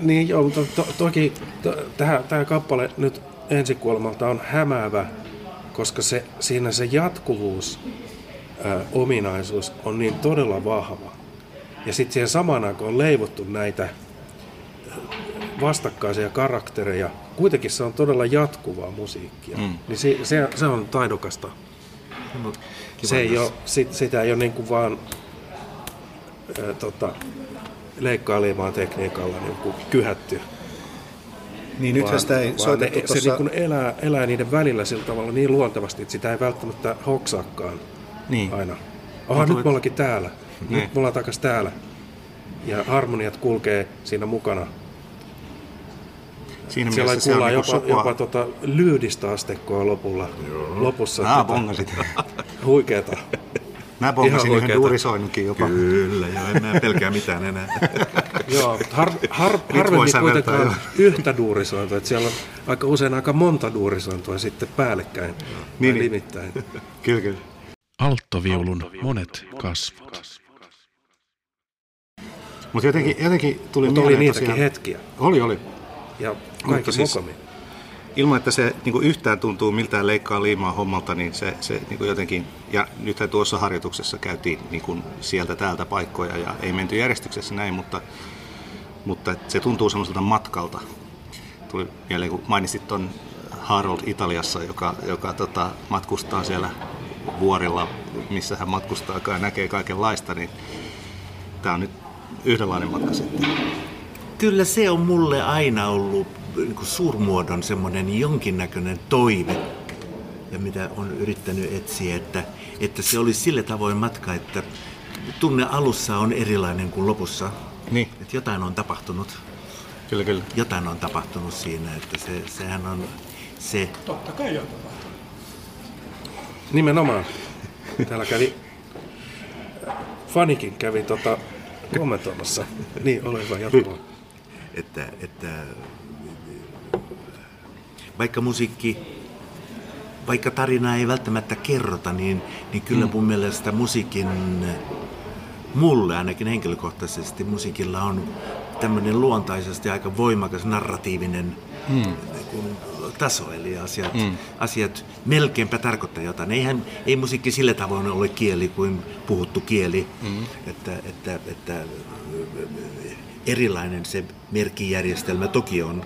niin joo, mutta to, toki to, tämä kappale nyt ensikuolemalta on hämäävä, koska se, siinä se jatkuvuus, ää, ominaisuus on niin todella vahva. Ja sitten siihen samaan aikaan on leivottu näitä vastakkaisia karaktereja. Kuitenkin se on todella jatkuvaa musiikkia. Mm. Niin se, se, se on taidokasta. No, se ei ole, sit, sitä ei ole niin kuin vaan ää, tota, leikkailemaan tekniikalla niin kuin kyhätty. Niin nythän sitä ei soitettu ne, tuossa... Se niin elää, elää niiden välillä sillä tavalla niin luontevasti, että sitä ei välttämättä hoksaakaan niin. aina. Aha, nyt me ollaankin täällä. Niin. Nyt me ollaan takaisin täällä. Ja harmoniat kulkee siinä mukana. Siinä Siellä ei kuulla jopa, sukua... jopa tota lyydistä asteikkoa lopulla. Joo. Lopussa. Ah, tota, Huikeeta. Mä bongasin yhden duurisoinnunkin jopa. Kyllä, joo, en mä pelkää mitään enää. joo, har, har, harvemmin kuitenkaan yhtä duurisointua. Että siellä on aika usein aika monta duurisointua sitten päällekkäin niin, niin. limittäin. kyllä, kyllä. Alttoviulun monet kasvot. Mutta jotenkin, jotenkin tuli Mut oli niitäkin tosiaan... hetkiä. Oli, oli. Ja kaikki siis, ilman, että se niin kuin yhtään tuntuu miltään leikkaa liimaa hommalta, niin se, se niin kuin jotenkin, ja nythän tuossa harjoituksessa käytiin niin kuin sieltä täältä paikkoja ja ei menty järjestyksessä näin, mutta, mutta se tuntuu semmoiselta matkalta. Tuli mieleen, kun mainitsit tuon Harold Italiassa, joka, joka tota, matkustaa siellä vuorilla, missä hän matkustaa ja näkee kaikenlaista, niin tämä on nyt yhdenlainen matka sitten. Kyllä se on mulle aina ollut niin suurmuodon semmoinen jonkinnäköinen toive, ja mitä on yrittänyt etsiä, että, että se olisi sillä tavoin matka, että tunne alussa on erilainen kuin lopussa. Niin. Että jotain on tapahtunut. Kyllä, kyllä. Jotain on tapahtunut siinä, että se, sehän on se... Totta kai jotain. Nimenomaan. Täällä kävi, Fanikin kävi tota, kommentoimassa. Niin, ole hyvä, jatkuu. Että, että vaikka musiikki, vaikka tarina ei välttämättä kerrota, niin, niin kyllä mm. mun mielestä musiikin, mulle ainakin henkilökohtaisesti, musiikilla on tämmöinen luontaisesti aika voimakas narratiivinen mm. Niin taso, eli asiat, mm. asiat melkeinpä tarkoittaa jotain. Eihän, ei musiikki sillä tavoin ole kieli kuin puhuttu kieli, mm. että, että, että erilainen se merkkijärjestelmä toki on,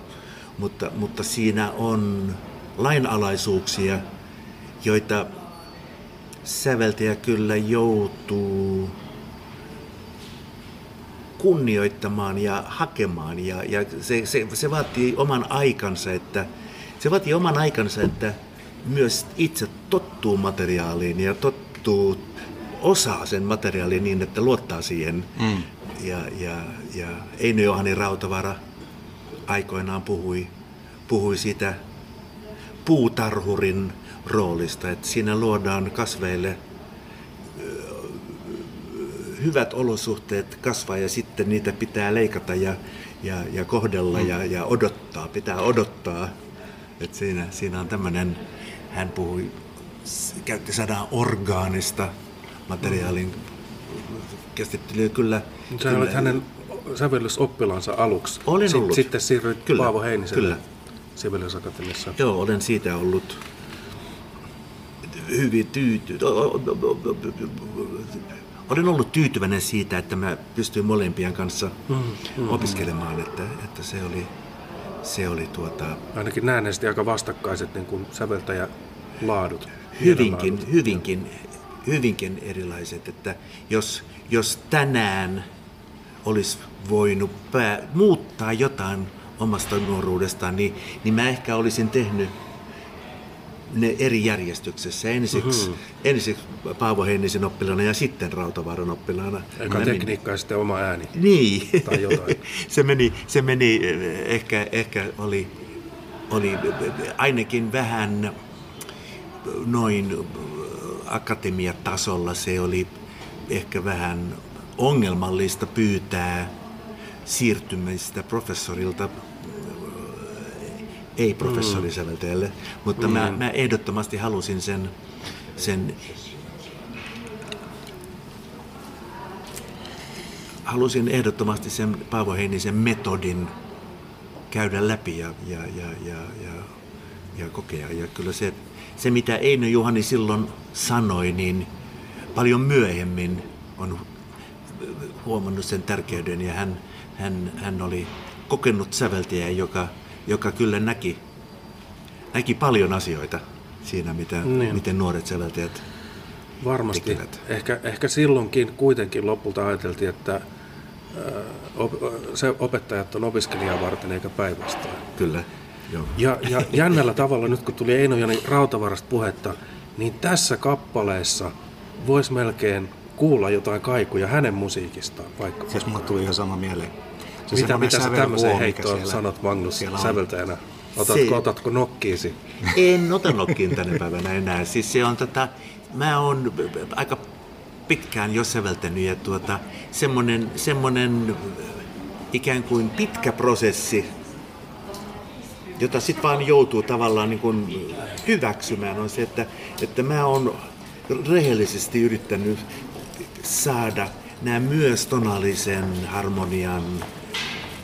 mutta, mutta siinä on lainalaisuuksia, joita säveltäjä kyllä joutuu kunnioittamaan ja hakemaan. Ja, ja se, se, se vaatii oman aikansa, että se vaatii oman aikansa, että myös itse tottuu materiaaliin ja tottuu osaa sen materiaaliin niin, että luottaa siihen. Mm. Ja, ja, ja Eino Johani Rautavara aikoinaan puhui, puhui sitä puutarhurin roolista, että siinä luodaan kasveille hyvät olosuhteet kasvaa ja sitten niitä pitää leikata ja, ja, ja kohdella mm. ja, ja odottaa, pitää odottaa. Että siinä, siinä on tämmöinen, hän puhui s- käytti sanaa orgaanista materiaalin käsittelyä kyllä. Sä kyllä olet hänen sävellysoppilaansa aluksi. Olen Sit- ollut. Sitten siirryit Kyllä, Paavo Heiniselle kyllä. Sibeliusakatemiassa. Joo, olen siitä ollut hyvin tyyty... Olen ollut tyytyväinen siitä, että mä pystyin molempien kanssa opiskelemaan, että, että se oli, se oli tuota, Ainakin näennäisesti aika vastakkaiset niin kuin säveltäjälaadut. hyvinkin, hyvinkin, hyvinkin erilaiset, että jos, jos tänään olisi voinut pää, muuttaa jotain omasta nuoruudestaan, niin, niin mä ehkä olisin tehnyt ne eri järjestyksessä. Ensiksi, mm-hmm. ensiksi Paavo Heinisen oppilaana ja sitten Rautavaaran oppilaana. Eka Mä tekniikka ja sitten oma ääni. Niin. Tai jotain. se meni, se meni eh, ehkä, ehkä oli, oli ainakin vähän noin akatemiatasolla se oli ehkä vähän ongelmallista pyytää siirtymistä professorilta ei professorisäveltäjälle, mutta mm. mä, mä ehdottomasti halusin sen, sen halusin ehdottomasti sen Paavo Heinisen metodin käydä läpi ja, ja, ja, ja, ja, ja kokea. Ja kyllä se, se, mitä Eino Juhani silloin sanoi, niin paljon myöhemmin on huomannut sen tärkeyden ja hän, hän, hän oli kokenut säveltäjä, joka, joka kyllä näki, näki paljon asioita siinä, mitä, Niin. miten nuoret säveltäjät Varmasti. tekevät. Ehkä, ehkä silloinkin kuitenkin lopulta ajateltiin, että ää, op, se opettajat on opiskelijaa varten eikä päinvastoin. kyllä. Joo. Ja, ja jännällä tavalla, nyt kun tuli Eino-Jani Rautavarasta puhetta, niin tässä kappaleessa voisi melkein kuulla jotain kaikuja hänen musiikistaan vaikka. Siis mulle tuli ihan sama mieleen. Se Mitä, mitä sä tämmöiseen heittoon siellä- sanot, Magnus, siellä on. säveltäjänä? Otatko, Se- otatko nokkiisi? En ota nokkiin tänä päivänä enää. Siis se on tota, mä oon aika pitkään jo säveltänyt ja tuota, semmonen, semmonen ikään kuin pitkä prosessi, jota sitten vaan joutuu tavallaan niin kuin hyväksymään, on se, että, että mä oon rehellisesti yrittänyt saada nämä myös tonaalisen harmonian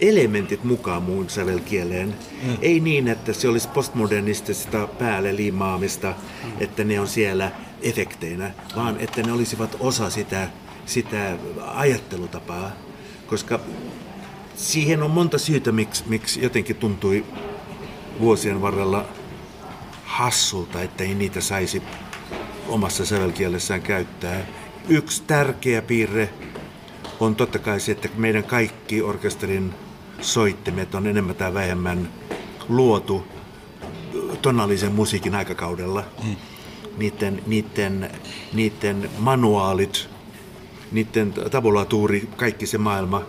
elementit mukaan muun sävelkieleen. Mm. Ei niin, että se olisi postmodernistista päälle liimaamista, mm. että ne on siellä efekteinä, vaan että ne olisivat osa sitä, sitä ajattelutapaa. Koska siihen on monta syytä, miksi, miksi jotenkin tuntui vuosien varrella hassulta, että ei niitä saisi omassa sävelkielessään käyttää. Yksi tärkeä piirre on totta kai se, että meidän kaikki orkesterin soittimet on enemmän tai vähemmän luotu tonaalisen musiikin aikakaudella. Mm. Niiden, niiden, niiden manuaalit, niiden tabulatuuri, kaikki se maailma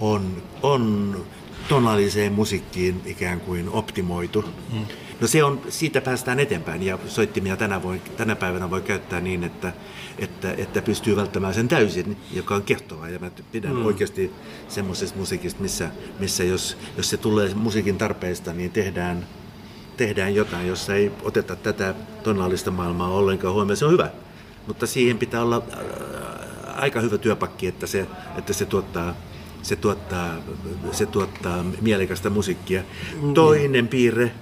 on, on tonaaliseen musiikkiin ikään kuin optimoitu. Mm. No se on, siitä päästään eteenpäin ja soittimia tänä, voi, tänä päivänä voi käyttää niin, että, että, että pystyy välttämään sen täysin, joka on kiehtovaa. Ja mä pidän mm. oikeasti semmoisesta musiikista, missä, missä jos, jos se tulee musiikin tarpeesta, niin tehdään, tehdään jotain, jossa ei oteta tätä tonaalista maailmaa ollenkaan huomioon. Se on hyvä, mutta siihen pitää olla äh, aika hyvä työpakki, että se, että se tuottaa se tuottaa, se tuottaa mielekästä musiikkia. Mm. Toinen piirre,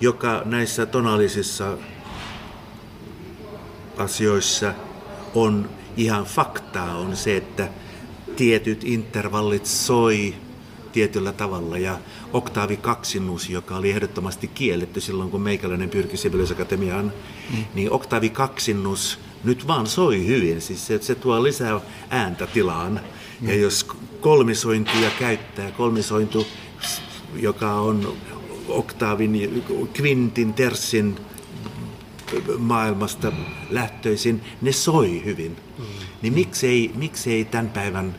joka näissä tonaalisissa asioissa on ihan faktaa, on se, että tietyt intervallit soi tietyllä tavalla ja oktaavi kaksinus, joka oli ehdottomasti kielletty silloin, kun meikäläinen pyrki Sibelius-akatemiaan, mm. niin oktaavi kaksinus nyt vaan soi hyvin, siis se, se tuo lisää ääntä tilaan. Mm. Ja jos kolmisointuja käyttää, kolmisointu, joka on oktaavin, kvintin, terssin maailmasta lähtöisin, ne soi hyvin. Mm. Niin miksei, miksei tämän päivän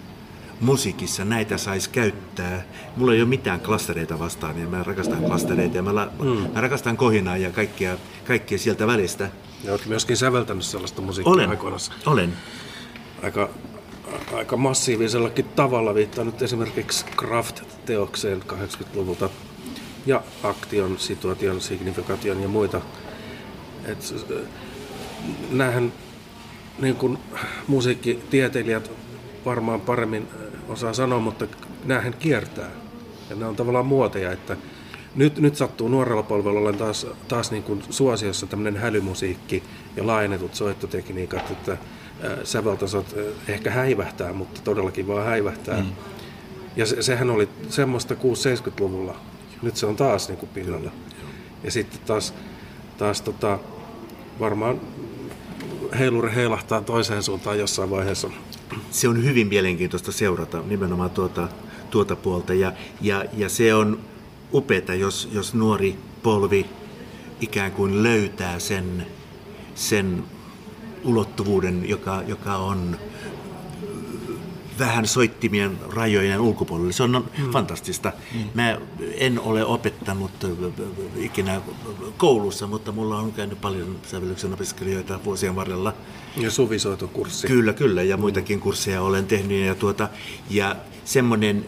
musiikissa näitä saisi käyttää. Mulla ei ole mitään klastereita vastaan ja mä rakastan klastereita ja mä, la, mm. mä rakastan kohinaa ja kaikkia, kaikkia sieltä välistä. Ja olet myöskin säveltänyt sellaista musiikkia Olen, aikoinaan. olen. Aika, aika massiivisellakin tavalla viittaa nyt esimerkiksi Kraft-teokseen 80-luvulta ja aktion, situation, signifikation ja muita. Et, näähän niin kuin musiikkitieteilijät varmaan paremmin osaa sanoa, mutta näähän kiertää. Ja ne on tavallaan muoteja, että nyt, nyt sattuu nuorella polvella olen taas, taas niin kuin suosiossa tämmöinen hälymusiikki ja laajennetut soittotekniikat, että säveltasot ehkä häivähtää, mutta todellakin vaan häivähtää. Mm. Ja se, sehän oli semmoista 6-70-luvulla. Nyt se on taas niin kuin pinnalla. Ja sitten taas, taas tota, varmaan heiluri heilahtaa toiseen suuntaan jossain vaiheessa. Se on hyvin mielenkiintoista seurata nimenomaan tuota, tuota puolta ja, ja, ja se on upeaa, jos, jos nuori polvi ikään kuin löytää sen, sen ulottuvuuden, joka, joka on vähän soittimien rajojen ulkopuolelle. Se on mm. fantastista. Mm. Mä en ole opettanut ikinä koulussa, mutta mulla on käynyt paljon sävellyksen opiskelijoita vuosien varrella. Ja suvisoitokurssi. Kyllä, kyllä. Ja muitakin kursseja olen tehnyt. Ja, tuota, ja semmoinen,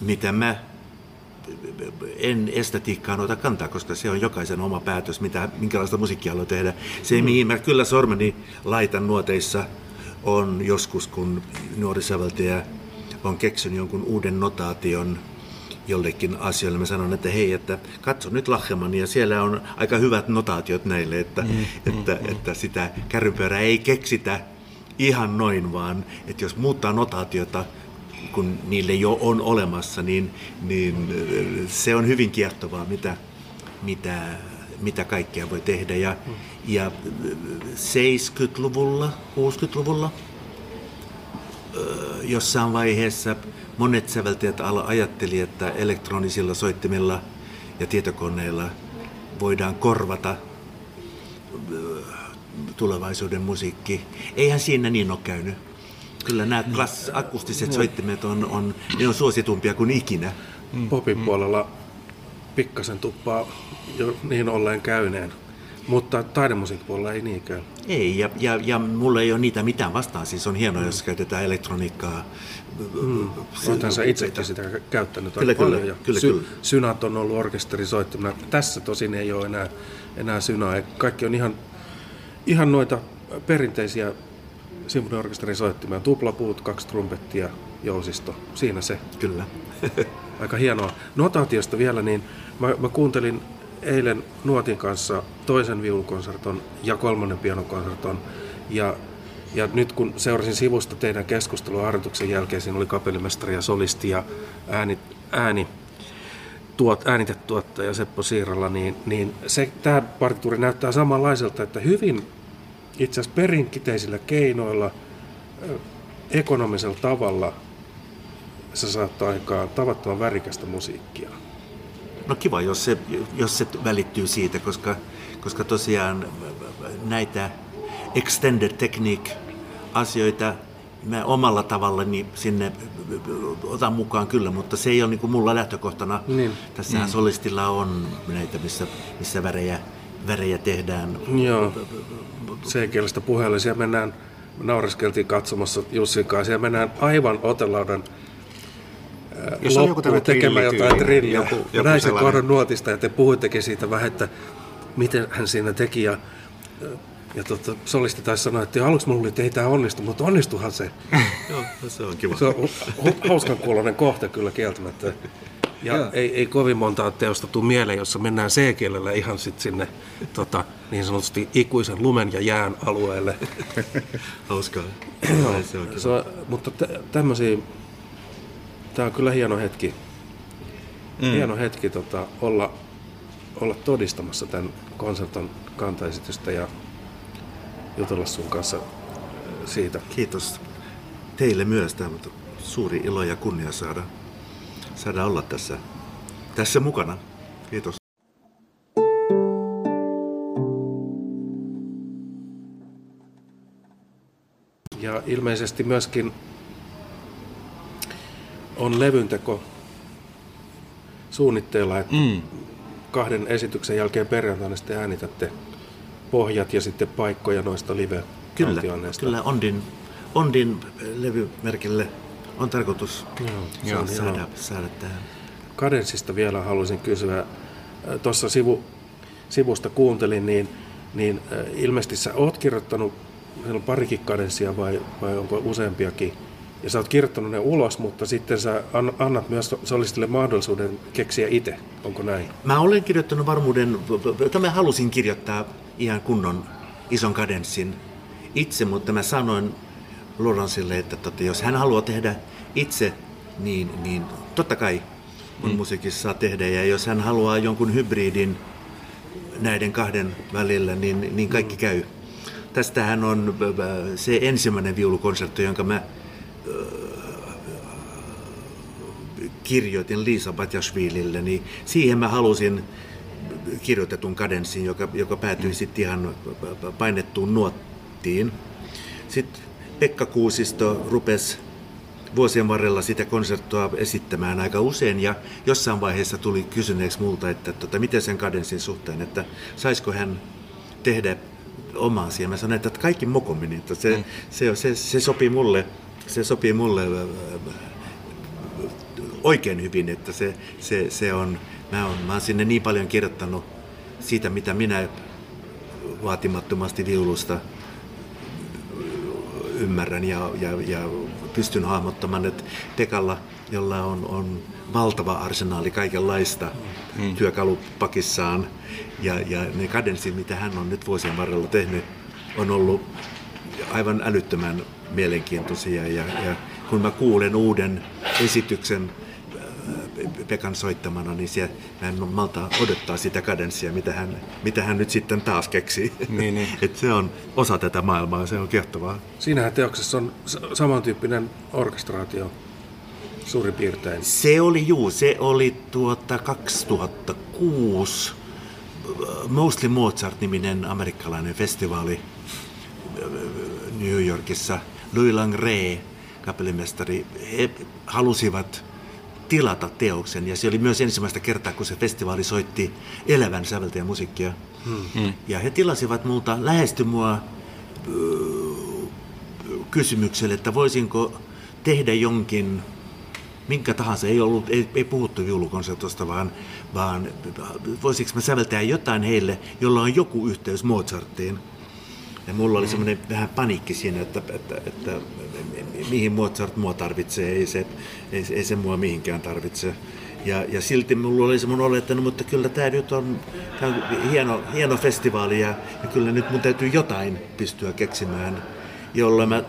mitä mä en estetiikkaan ota kantaa, koska se on jokaisen oma päätös, mitä, minkälaista musiikkia haluaa tehdä. Se, mm. mihin mä kyllä sormeni laitan nuoteissa, on joskus, kun nuori säveltäjä on keksinyt jonkun uuden notaation jollekin asioille. Mä sanon, että hei, että katso nyt Lacheman ja siellä on aika hyvät notaatiot näille, että, mm, että, mm, että sitä kärrypyörää ei keksitä ihan noin, vaan että jos muuttaa notaatiota, kun niille jo on olemassa, niin, niin se on hyvin kiehtovaa, mitä, mitä, mitä kaikkea voi tehdä. Ja, mm. ja 70-luvulla, 60-luvulla jossain vaiheessa monet säveltäjät ajatteli, että elektronisilla soittimilla ja tietokoneilla voidaan korvata tulevaisuuden musiikki. Eihän siinä niin ole käynyt. Kyllä nämä klass, akustiset soittimet on, on, ne on suositumpia kuin ikinä. Popin puolella pikkasen tuppaa jo niin olleen käyneen. Mutta taidemusiikkipuolella ei niinkään. Ei, ja, ja, ja mulla ei ole niitä mitään vastaan. Siis on hienoa, mm. jos käytetään elektroniikkaa. Mm. Olethan sä itsekin sitä käyttänyt kyllä, paljon. Kyllä, kyllä, Sy- kyllä. Synat on ollut orkesterisoittimena. Tässä tosin ei ole enää, enää synaa. Kaikki on ihan, ihan noita perinteisiä sinfoniorkesterin soittimia. Tuplapuut, kaksi trumpettia, jousisto. Siinä se. Kyllä. Aika hienoa. Notaatiosta vielä, niin mä, mä kuuntelin eilen Nuotin kanssa toisen viulukonserton ja kolmannen pianokonserton. Ja, ja nyt kun seurasin sivusta teidän keskustelua harjoituksen jälkeen, siinä oli kapellimestari ja solisti ja ääni, ääni tuot, äänitetuottaja Seppo Siiralla, niin, niin se, tämä partituuri näyttää samanlaiselta, että hyvin itse asiassa perinkiteisillä keinoilla, ekonomisella tavalla se saattaa aikaan tavattoman värikästä musiikkia. No kiva, jos se, jos se välittyy siitä, koska, koska tosiaan näitä extended technique asioita mä omalla tavallani sinne otan mukaan kyllä, mutta se ei ole niin kuin mulla lähtökohtana. Niin. Tässähän mm. solistilla on näitä, missä, missä värejä, värejä tehdään. Joo, C-kielestä puheelle. Siellä mennään, me naureskeltiin katsomassa Jussin kanssa, siellä mennään aivan otelaudan jos on joku tekemään jotain trilliä. Joku, joku näin sen kohdan nuotista ja te puhuittekin siitä vähän, että miten hän siinä teki. Ja, ja tota, solisti taisi sanoa, että aluksi mulla oli, että ei tämä onnistu, mutta onnistuhan se. Joo, se on kiva. Se on hauskan kuulonen kohta kyllä kieltämättä. Ja ei, ei kovin montaa teosta tule mieleen, jossa mennään C-kielellä ihan sit sinne tota, niin sanotusti ikuisen lumen ja jään alueelle. Hauskaa. se on kiva. Se on, mutta tämmöisiä Tämä on kyllä hieno hetki. Mm. Hieno hetki tota, olla, olla todistamassa tämän konserton kantaesitystä ja jutella sun kanssa siitä. Kiitos teille myös. Tämä on suuri ilo ja kunnia saada, saada olla tässä, tässä mukana. Kiitos. Ja ilmeisesti myöskin on levynteko suunnitteilla, että mm. kahden esityksen jälkeen perjantaina sitten äänitätte pohjat ja sitten paikkoja noista live Kyllä, kyllä Ondin, Ondin levymerkille on tarkoitus Joo, saada, saada tähän. Kadenssista vielä haluaisin kysyä. Tuossa sivu, sivusta kuuntelin, niin, niin ilmeisesti sä oot kirjoittanut, on parikin kadenssia vai, vai onko useampiakin, ja sä oot kirjoittanut ne ulos, mutta sitten sä annat myös solistille mahdollisuuden keksiä itse. Onko näin? Mä olen kirjoittanut varmuuden, että mä halusin kirjoittaa ihan kunnon ison kadenssin itse, mutta mä sanoin Lorenzille, että tota, jos hän haluaa tehdä itse, niin, niin totta kai mun mm. musiikissa saa tehdä. Ja jos hän haluaa jonkun hybridin näiden kahden välillä, niin, niin kaikki mm. käy. Tästähän on se ensimmäinen viulukonsertto, jonka mä kirjoitin Liisa Batjashvilille, niin siihen mä halusin kirjoitetun kadenssin, joka, joka päätyi mm. sitten ihan painettuun nuottiin. Sitten Pekka Kuusisto rupesi vuosien varrella sitä konserttoa esittämään aika usein ja jossain vaiheessa tuli kysyneeksi multa, että tota, miten sen kadenssin suhteen, että saisiko hän tehdä omaa siihen. Mä sanoin, että kaikki mokommin, että se, mm. se, se, se, sopii mulle, se sopii mulle oikein hyvin, että se, se, se on, mä oon, mä oon sinne niin paljon kirjoittanut siitä, mitä minä vaatimattomasti viulusta ymmärrän ja, ja, ja pystyn hahmottamaan, että Pekalla, jolla on, on valtava arsenaali kaikenlaista mm. työkalupakissaan ja, ja ne kadenssit, mitä hän on nyt vuosien varrella tehnyt, on ollut aivan älyttömän mielenkiintoisia ja, ja kun mä kuulen uuden esityksen Pekan soittamana, niin siellä, mä en malta odottaa sitä kadenssia, mitä hän, mitä hän nyt sitten taas keksii. Niin, niin. Et se on osa tätä maailmaa, se on kiehtovaa. Siinähän teoksessa on samantyyppinen orkestraatio suurin piirtein. Se oli juu, se oli tuota 2006 Mostly Mozart-niminen amerikkalainen festivaali New Yorkissa. Louis Langre, kapellimestari, he halusivat tilata teoksen. Ja se oli myös ensimmäistä kertaa, kun se festivaali soitti elävän säveltäjän musiikkia. Hmm. Ja he tilasivat multa, lähesty mua kysymykselle, että voisinko tehdä jonkin, minkä tahansa, ei, ollut, ei, ei puhuttu joulukonsertosta, vaan, vaan voisinko mä säveltää jotain heille, jolla on joku yhteys Mozartiin. Ja mulla oli semmoinen vähän paniikki siinä, että, että, että mihin Mozart mua tarvitsee, ei se, ei, ei se mua mihinkään tarvitse. Ja, ja silti mulla oli semmoinen olo, että no, mutta kyllä tämä nyt on, tämä on hieno, hieno festivaali ja, ja kyllä nyt mun täytyy jotain pystyä keksimään, jolla mä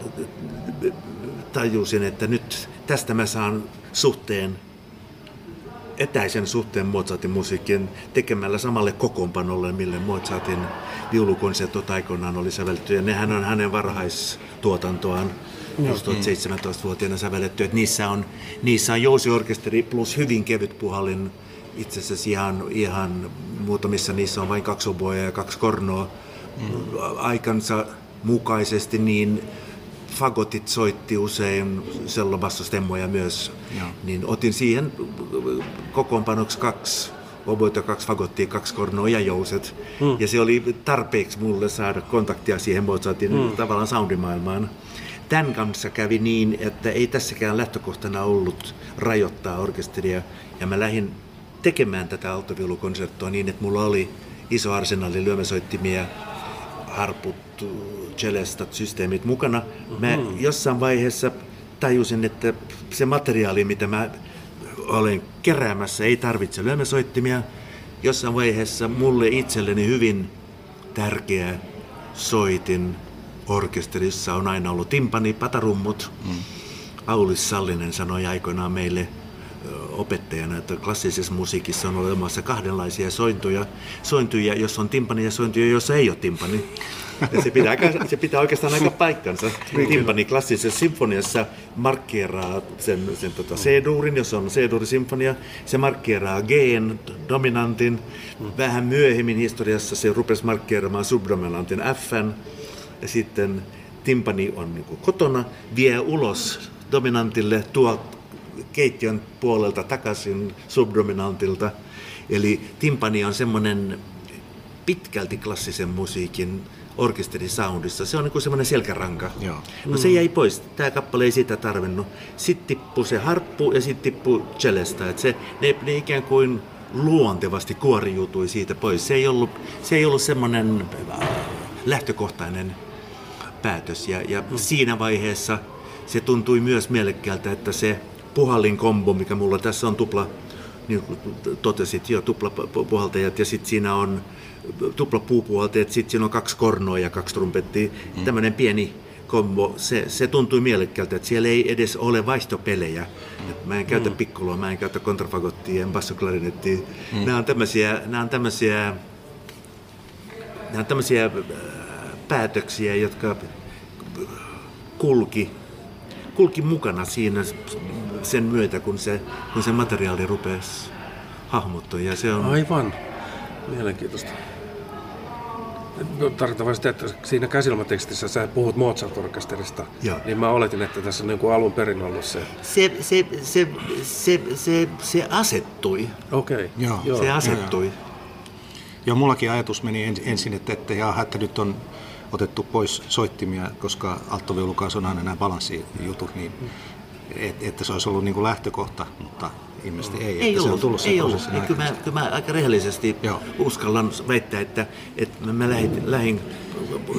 tajusin, että nyt tästä mä saan suhteen etäisen suhteen Mozartin musiikin tekemällä samalle kokoonpanolle, mille Mozartin viulukonsertot aikoinaan oli sävelletty. Ja nehän on hänen varhaistuotantoaan 2017-vuotiaana sävelletty. Että niissä on, niissä on jousiorkesteri plus hyvin kevyt puhallin. Itse asiassa ihan, ihan muutamissa niissä on vain kaksi oboja ja kaksi kornoa. Mm. Aikansa mukaisesti niin fagotit soitti usein sellobastostemmoja myös, ja. niin otin siihen kokoonpanoksi kaksi oboita, kaksi fagottia, kaksi kornoa ja jouset. Mm. Ja se oli tarpeeksi mulle saada kontaktia siihen Mozartin mm. tavallaan soundimaailmaan. Tämän kanssa kävi niin, että ei tässäkään lähtökohtana ollut rajoittaa orkesteria. Ja mä lähdin tekemään tätä alttoviulukonserttoa niin, että mulla oli iso arsenaali lyömäsoittimia, harput, celestat, systeemit mukana. Mä mm-hmm. jossain vaiheessa tajusin, että se materiaali, mitä mä olen keräämässä, ei tarvitse lyömäsoittimia. Jossain vaiheessa mulle itselleni hyvin tärkeä soitin orkesterissa on aina ollut timpani, patarummut. Mm. Aulis Sallinen sanoi aikoinaan meille opettajana, että klassisessa musiikissa on olemassa kahdenlaisia sointuja. Sointuja, jos on timpani ja sointuja, jossa ei ole timpani. Ja se, pitää, se pitää oikeastaan aika paikkansa. Timpani klassisessa sinfoniassa markkeeraa sen, sen tota C-duurin, jos on C-duurisinfonia. Se markkeeraa g dominantin. Vähän myöhemmin historiassa se rupesi markkeeramaan subdominantin f Ja sitten timpani on niin kotona, vie ulos dominantille, tuo keittiön puolelta takaisin subdominantilta. Eli timpani on semmoinen pitkälti klassisen musiikin orkesterisoundissa. Se on niin kuin semmoinen selkäranka. Joo. No se jäi pois. Tämä kappale ei sitä tarvinnut. Sitten tippui se harppu ja sitten tippui celesta. Et se, ne, ne ikään kuin luontevasti kuoriutui siitä pois. Se ei ollut, se ei ollut semmoinen äh, lähtökohtainen päätös. Ja, ja siinä vaiheessa se tuntui myös mielekkäältä, että se puhallin kombo, mikä mulla tässä on tupla, niin kuin totesit jo, tupla puhaltajat ja sitten siinä on tupla puupuhaltajat, sitten siinä on kaksi kornoa ja kaksi trumpettia. Mm. Tämmöinen pieni kombo, se, se tuntui mielekkäältä, että siellä ei edes ole vaihtopelejä. Et mä en käytä mm. pikkuloa, mä en käytä kontrafagottia, en bassoklarinettia. Mm. Nämä on tämmöisiä, nämä on tämmöisiä, nämä on tämmöisiä äh, päätöksiä, jotka kulki, kulki mukana siinä sen myötä, kun se, kun se materiaali rupesi hahmottua. Ja se on... Aivan. Mielenkiintoista. No, tarkoitan sitä, että siinä käsilmatekstissä sä puhut Mozart-orkesterista, Joo. niin mä oletin, että tässä on niin kuin alun perin ollut se. Se, se, se, se, se, se asettui. Okei. Okay. Joo. Joo. Se asettui. Joo, mullakin ajatus meni ens- ensin, että, että, jaha, että nyt on otettu pois soittimia, koska alttoviulukaan on aina nämä balanssijutut, niin et, että se olisi ollut niin kuin lähtökohta, mutta ilmeisesti ei. Ei että se on ollut, tullut ei ollut. Ja Kyllä, mä, kyllä mä aika rehellisesti Joo. uskallan väittää, että, että mä lähdin, lähdin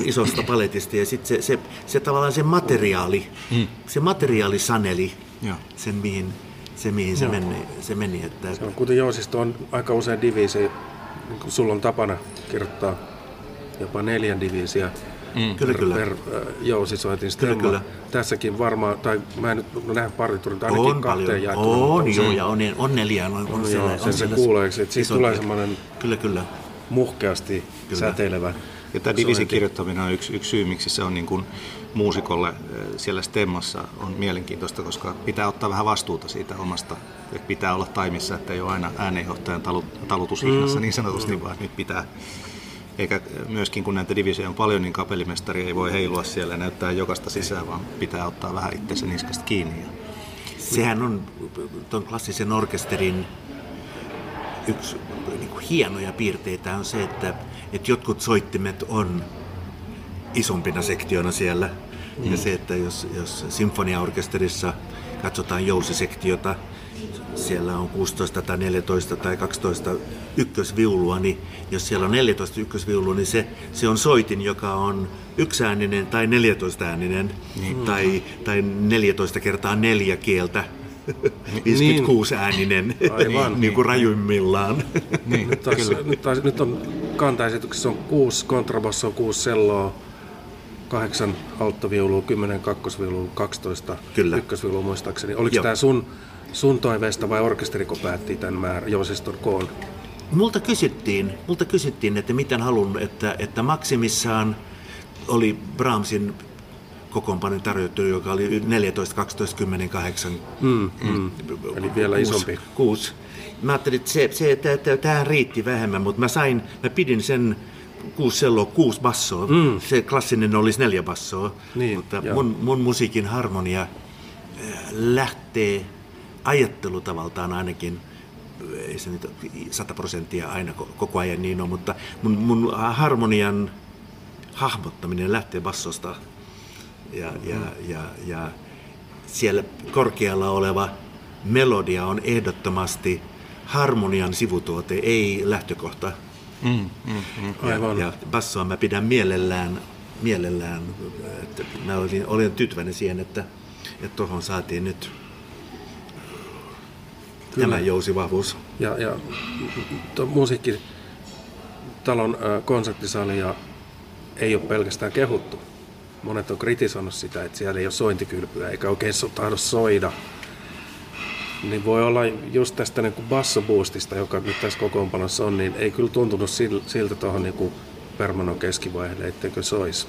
isosta paletista ja sitten se, se, se, tavallaan se materiaali, mm. se materiaali saneli Joo. sen mihin, se, mihin se, meni, se meni. Että, Se on, kuten Joosisto on aika usein diviisi, niin kuin sulla on tapana kirjoittaa jopa neljän divisiä Mm. Kyllä, per, kyllä. per äh, joosisoitin stemma. kyllä. Tässäkin varmaan, tai mä en nyt näe partiturit, ainakin on kahteen paljon. jaettuna. On, joo, ja on, on neljä. On, on, No siellä, joo, on sen se siellä kuulee, että siitä isompi. tulee semmoinen Kyllä, kyllä. muhkeasti Kyllä. säteilevä. Ja tämä divisin kirjoittaminen on yksi, yksi syy, miksi se on niin kuin muusikolle eh, siellä stemmassa on mielenkiintoista, koska pitää ottaa vähän vastuuta siitä omasta, että pitää olla taimissa, että ei ole aina äänenjohtajan talu, talutushihnassa niin sanotusti, vaan nyt pitää eikä myöskin kun näitä divisioita on paljon, niin kapellimestari ei voi heilua siellä ja näyttää jokasta sisään, vaan pitää ottaa vähän itsensä niskasta kiinni. Ja Sehän on tuon klassisen orkesterin yksi niin kuin hienoja piirteitä on se, että, että jotkut soittimet on isompina sektiona siellä. Mm. Ja se, että jos, jos sinfoniaorkesterissa katsotaan jousisektiota, siellä on 16 tai 14 tai 12 ykkösviulua, niin jos siellä on 14 ykkösviulua, niin se, se on soitin, joka on yksiääninen tai 14 ääninen niin. tai, tai 14 kertaa neljä kieltä. 56 ääninen, Aivan. niin kuin rajuimmillaan. Niin, Nyt, taas, nyt, taas, nyt on kantaesityksessä on kuusi kontrabasso, kuusi selloa, kahdeksan alttoviulua, kymmenen kakkosviulua, 12 Kyllä. ykkösviulua muistaakseni. Oliko Joo. tämä sun, sun toiveesta vai orkesteriko päätti tämän määrän, Joosiston koon? Multa kysyttiin, multa kysyttiin, että miten halunnut, että, että maksimissaan oli Brahmsin kokoonpanon tarjottu, joka oli 14, 12, 10, 8, Mm, mm. Eli vielä kuusi, isompi. Kuusi. Mä ajattelin, että se, se, että, että tähän riitti vähemmän, mutta mä sain, mä pidin sen kuusi selloa, kuusi bassoa. Mm. Se klassinen olisi neljä bassoa. Niin, mutta joo. mun, mun musiikin harmonia äh, lähtee ajattelutavaltaan ainakin ei se nyt sata prosenttia aina ko- koko ajan niin ole, mutta mun, mun harmonian hahmottaminen lähtee bassosta ja, ja, ja, ja siellä korkealla oleva melodia on ehdottomasti harmonian sivutuote, ei lähtökohta. mm, mm, mm. Aivan. Ja, ja bassoa mä pidän mielellään, mielellään että mä olin, olin tyytyväinen siihen, että että tuohon saatiin nyt tämä jousivahvuus. Ja, ja tuo musiikkitalon äh, konserttisalia ei ole pelkästään kehuttu. Monet on kritisoinut sitä, että siellä ei ole sointikylpyä eikä oikein so, tahdo soida. Niin voi olla just tästä niin bassoboostista, joka nyt tässä kokoonpanossa on, niin ei kyllä tuntunut sil- siltä tuohon niin permanon keskivaiheelle, etteikö soisi.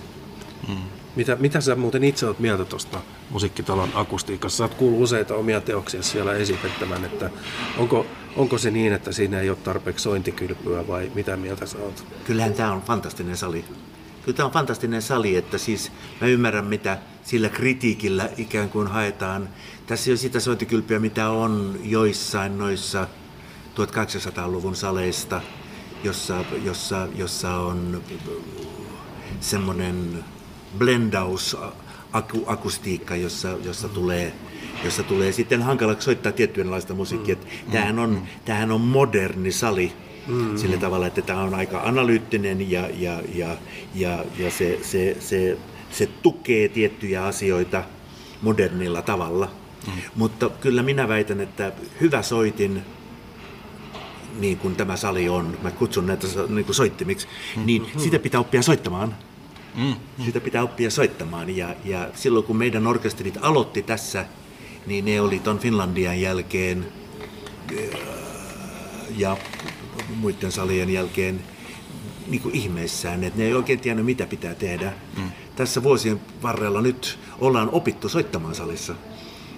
Mm. Mitä, mitä sä muuten itse olet mieltä tuosta musiikkitalon akustiikassa? Sä oot kuullut useita omia teoksia siellä esitettävän, että onko, onko se niin, että siinä ei ole tarpeeksi sointikylpyä vai mitä mieltä sä oot? Kyllähän tämä on fantastinen sali. Kyllä tämä on fantastinen sali, että siis mä ymmärrän mitä sillä kritiikillä ikään kuin haetaan. Tässä ei ole sitä sointikylpyä, mitä on joissain noissa 1800-luvun saleista, jossa, jossa, jossa on semmoinen blendaus aku, akustiikka, jossa, jossa tulee jossa tulee sitten hankalaksi soittaa tietynlaista musiikkia. Mm. Tämähän, on, tämähän on moderni sali mm. sillä tavalla, että tämä on aika analyyttinen ja, ja, ja, ja, ja se, se, se, se tukee tiettyjä asioita modernilla tavalla. Mm. Mutta kyllä minä väitän, että hyvä soitin, niin kuin tämä sali on, mä kutsun näitä niin kuin soittimiksi, mm. niin sitä pitää oppia soittamaan. Mm. Sitä pitää oppia soittamaan. Ja, ja silloin kun meidän orkesterit aloitti tässä, niin ne oli ton Finlandian jälkeen ja muiden salien jälkeen niin kuin ihmeissään, että ne ei oikein tiennyt, mitä pitää tehdä. Mm. Tässä vuosien varrella nyt ollaan opittu soittamaan salissa.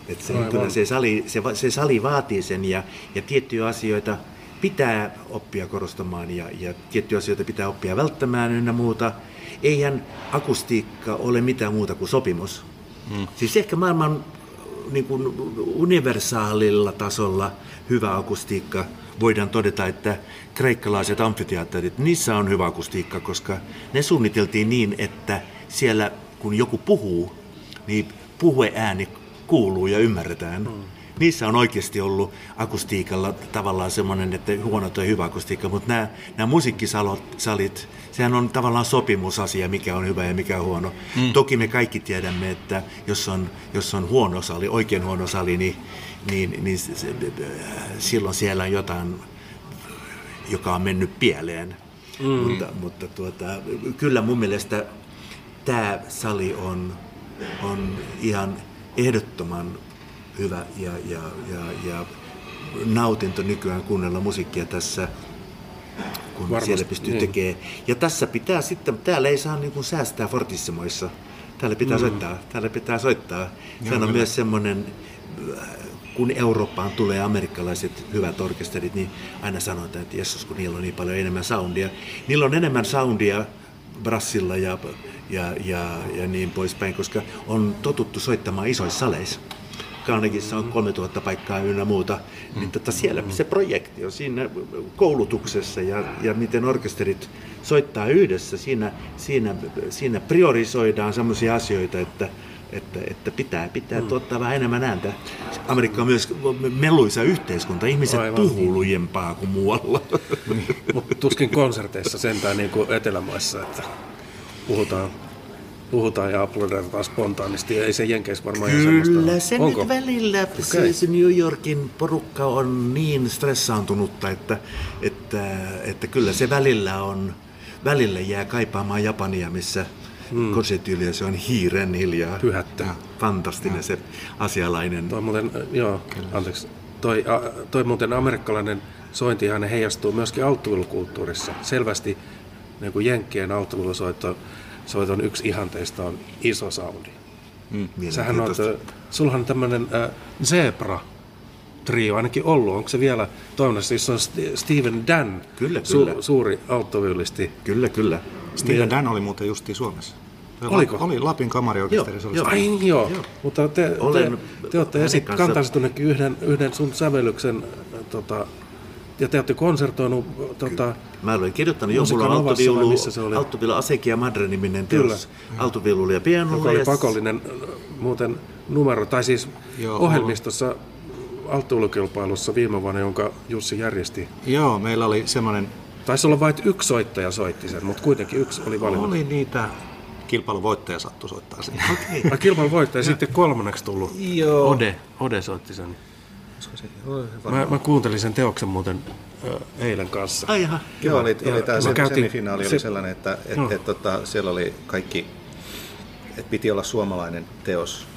Että se, kyllä se sali, se, se sali vaatii sen ja, ja tiettyjä asioita pitää oppia korostamaan ja, ja tiettyjä asioita pitää oppia välttämään ynnä muuta. Eihän akustiikka ole mitään muuta kuin sopimus. Mm. Siis ehkä maailman niin kuin universaalilla tasolla hyvä akustiikka voidaan todeta, että kreikkalaiset amfiteatterit, niissä on hyvä akustiikka, koska ne suunniteltiin niin, että siellä kun joku puhuu, niin puheääni kuuluu ja ymmärretään. Mm. Niissä on oikeasti ollut akustiikalla tavallaan semmoinen, että huono tai hyvä akustiikka, mutta nämä, nämä musiikkisalit, sehän on tavallaan sopimusasia, mikä on hyvä ja mikä on huono. Mm. Toki me kaikki tiedämme, että jos on, jos on huono sali, oikein huono sali, niin, niin, niin se, se, silloin siellä on jotain, joka on mennyt pieleen. Mm. Mutta, mutta tuota, kyllä mun mielestä tämä sali on, on ihan ehdottoman hyvä ja, ja, ja, ja nautinto nykyään kuunnella musiikkia tässä, kun Varmasti, siellä pystyy niin. tekemään. Ja tässä pitää sitten, täällä ei saa niin kuin säästää fortissimoissa. Täällä pitää mm. soittaa, täällä pitää soittaa. Se on myös semmoinen, kun Eurooppaan tulee amerikkalaiset hyvät orkesterit, niin aina sanotaan, että jessus, kun niillä on niin paljon enemmän soundia. Niillä on enemmän soundia brassilla ja, ja, ja, ja niin poispäin, koska on totuttu soittamaan isoissa saleissa. Carnegissa on 3000 paikkaa ynnä muuta, niin tota siellä se projekti on siinä koulutuksessa ja, ja miten orkesterit soittaa yhdessä. Siinä, siinä, siinä priorisoidaan sellaisia asioita, että, että, että pitää, pitää mm. tuottaa vähän enemmän ääntä. Amerikka on myös meluisa yhteiskunta. Ihmiset Aivan. puhuu lujempaa kuin muualla. Mutta tuskin konserteissa sentään niin kuin Etelämaissa, että puhutaan puhutaan ja aplodeerataan spontaanisti. Ei se Jenkeissä varmaan Kyllä semmoista. se Onko? nyt välillä, okay. siis New Yorkin porukka on niin stressaantunutta, että, että, että kyllä se välillä on, välillä jää kaipaamaan Japania, missä hmm. se on hiiren hiljaa. Pyhättä. Fantastinen ja. se asialainen. Toi muuten, joo, anteeksi. Toi, toi muuten amerikkalainen sointihan heijastuu myöskin alttuilukulttuurissa. Selvästi niin kuin Jenkkien alttuilusoitto soiton yksi ihanteista on iso soundi. Mm, Sähän on, sulla on tämmöinen äh, Zebra trio ainakin ollut. Onko se vielä toiminnassa? Siis on Steven Dan, kyllä, kyllä. Su- suuri alttoviulisti. Kyllä, kyllä. Steven niin. Dan oli muuten justiin Suomessa. Oliko? Oli Lapin kamariorkesteri. Joo, joo. Ai joo. joo. Mutta te, Olen te, te olette esit, kantaisitte yhden, yhden sun sävellyksen tota, ja te olette konsertoinut... Tota, Mä olen kirjoittanut jonkun alttoviulu, alttoviulu Asekia Madre-niminen teos alttoviululla ja pianolla. Joka oli pakollinen muuten numero, tai siis Joo, ohjelmistossa alttoviulukilpailussa viime vuonna, jonka Jussi järjesti. Joo, meillä oli semmoinen... Taisi olla vain yksi soittaja soitti sen, mutta kuitenkin yksi oli valinnut. Oli niitä kilpailun voittaja sattui soittaa sen. Okay. kilpailun voittaja, sitten kolmanneksi tullut Joo. Ode, Ode soitti sen. Mä, mä kuuntelin sen teoksen muuten eilen kanssa. Ai jaha. Joo, oli, oli tämä se, käytiin, semifinaali se, oli sellainen, että et, no. et, tota, siellä oli kaikki, että piti olla suomalainen teos.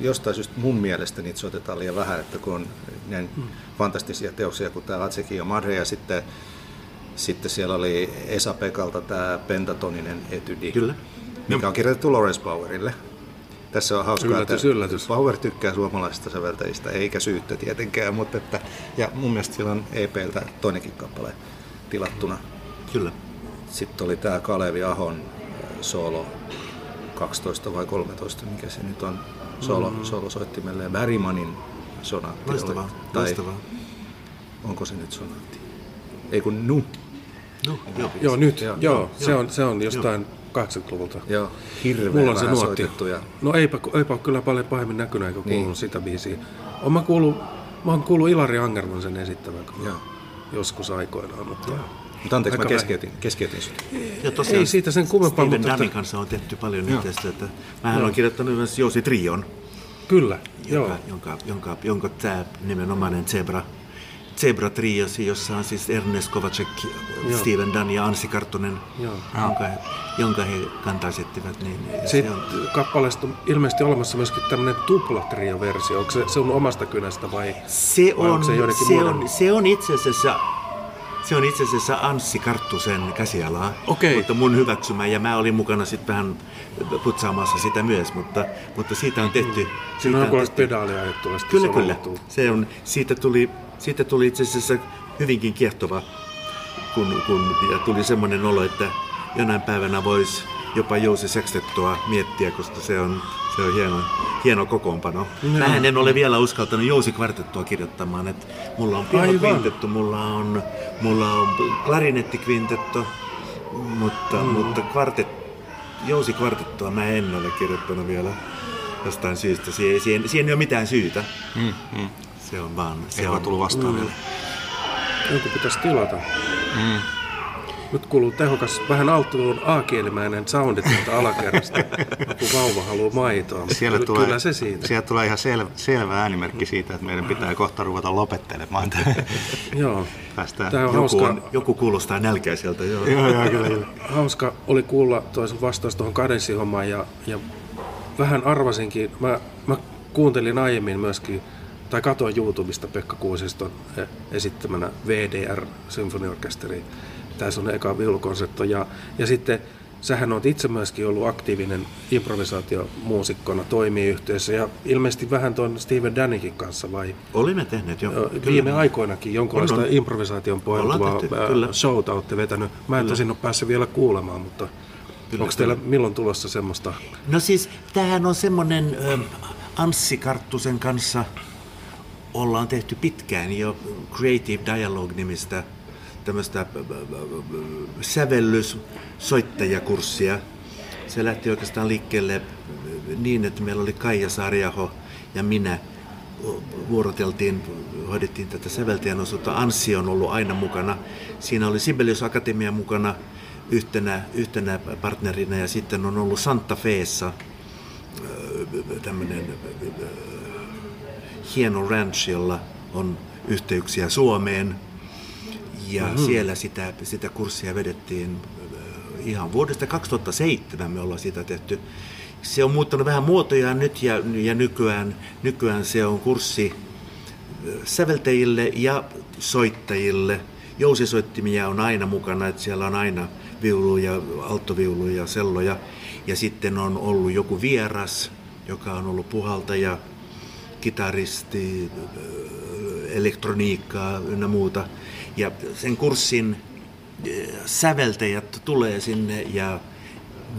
Jostain syystä mun mielestä niitä soitetaan liian vähän, että kun on näin hmm. fantastisia teoksia kuin tämä Atseki ja Madre ja sitten, sitten siellä oli Esa Pekalta tämä pentatoninen etydi, Kyllä. mikä on kirjoitettu Lawrence Powerille. Tässä on hauskaa, yllätys, että yllätys. Power tykkää suomalaisista säveltäjistä, eikä syyttä tietenkään, mutta että, ja mun mielestä sillä on EPltä toinenkin kappale tilattuna. Kyllä. Sitten oli tämä Kalevi Ahon äh, solo 12 vai 13, mikä se nyt on, solo, mm-hmm. solosoittimelle, ja Bergmanin sonaatti loistavaa, oli. Tai loistavaa. onko se nyt sonaatti? Ei kun Nu. No, joo, joo, nyt, joo, joo, se, on, se on jostain joo 80-luvulta. Joo, hirveän Mulla on se nuotti. Ja... No eipä, eipä ole kyllä paljon pahemmin näkynyt eikä kuulunut Niin. sitä biisiä. Oon mä kuullut, mä oon kuullut Ilari Angerman sen esittävän kyllä. Joo. joskus aikoinaan, mutta Mutta anteeksi, mä Aika keskeytin, keskeytin sut. Ja ei siitä sen kummempaa, Steven mutta Dunnin että, kanssa on tehty paljon yhteistyötä. Mähän olen kirjoittanut myös Jousi Trion, kyllä, joo. jonka, jonka, jonka, jonka tämä nimenomainen Zebra, Zebra Triosi, jossa on siis Ernest Kovacek, Joo. Steven Dunn ja Anssi Karttunen, Joo. jonka, he, jonka he kantaisettivat. Niin se Sitten on, kappaleesta on ilmeisesti olemassa myöskin tämmöinen tuplatrio-versio. Onko se sun omasta kynästä vai? se, vai on, onko se joidenkin se, on, se on itse asiassa se on itse asiassa Anssi Karttusen käsialaa, Okei. mutta mun hyväksymä ja mä olin mukana sitten vähän putsaamassa sitä myös, mutta, mutta siitä on tehty. Siinä siitä on on tehty- pedaalia ajettu. Kyllä, kyllä. Se on, siitä, tuli, siitä tuli itse asiassa hyvinkin kiehtova, kun, kun ja tuli semmoinen olo, että jonain päivänä voisi jopa Jousi Sextettoa miettiä, koska se on, se on hieno, hieno kokoonpano. Mähän en ole vielä uskaltanut Jousi Kvartettoa kirjoittamaan. että mulla on Aivan. pianokvintetto, mulla on, mulla on klarinettikvintetto, mutta, mm. mutta kvartet, Jousi Kvartettoa mä en ole kirjoittanut vielä jostain syystä. Siihen, siihen, siihen ei ole mitään syytä. Mm, mm. Se on vaan... Se Ei on, tullut vastaan vielä. Joku pitäisi tilata. Nyt kuuluu tehokas, vähän alttuun A-kielimäinen soundi tuolta alakerrasta. Joku vauva haluaa maitoa. Siellä tulee, kyllä se siitä. sieltä tulee ihan sel, selvä äänimerkki siitä, että meidän pitää kohta ruveta lopettelemaan. Joo. Päästään. Tämä on joku, hauska, on, joku kuulostaa nälkäiseltä, joo. Joo, joo, kyllä, kyllä. hauska oli kuulla toisen vastaus tuohon kadenssihommaan ja, ja vähän arvasinkin, mä, mä kuuntelin aiemmin myöskin, tai katoin YouTubesta Pekka Kuusiston eh, esittämänä VDR Symfoniorkesteri. Tässä on eka viulukonsertto ja, ja sitten sähän oot itse myöskin ollut aktiivinen improvisaatiomuusikkona toimiyhteisössä ja ilmeisesti vähän tuon Steven Danikin kanssa vai Olimme tehneet jo. Ö, kyllä. Viime aikoinakin jonkunlaista On, on. improvisaation pohjautuvaa kyllä. showta olette vetänyt. Mä en tosin ole päässyt vielä kuulemaan, mutta onko teillä milloin tulossa semmoista? No siis, tämähän on semmoinen Anssi Karttusen kanssa ollaan tehty pitkään jo Creative Dialogue-nimistä tämmöistä ö, ö, sävellyssoittajakurssia. Se lähti oikeastaan liikkeelle niin, että meillä oli Kaija Saariaho ja minä vuoroteltiin, hoidettiin tätä säveltäjän osuutta. Anssi on ollut aina mukana. Siinä oli Sibelius Akatemia mukana yhtenä, yhtenä partnerina ja sitten on ollut Santa Feessa tämmöinen hieno ranch, jolla on yhteyksiä Suomeen. Ja mm-hmm. siellä sitä, sitä kurssia vedettiin ö, ihan vuodesta 2007 me ollaan sitä tehty. Se on muuttanut vähän muotojaan nyt ja, ja nykyään, nykyään se on kurssi ö, säveltäjille ja soittajille. Jousisoittimia on aina mukana, että siellä on aina viuluja, alttoviuluja ja selloja. Ja sitten on ollut joku vieras, joka on ollut puhaltaja, kitaristi, elektroniikkaa ynnä muuta. Ja sen kurssin eh, säveltäjät tulee sinne ja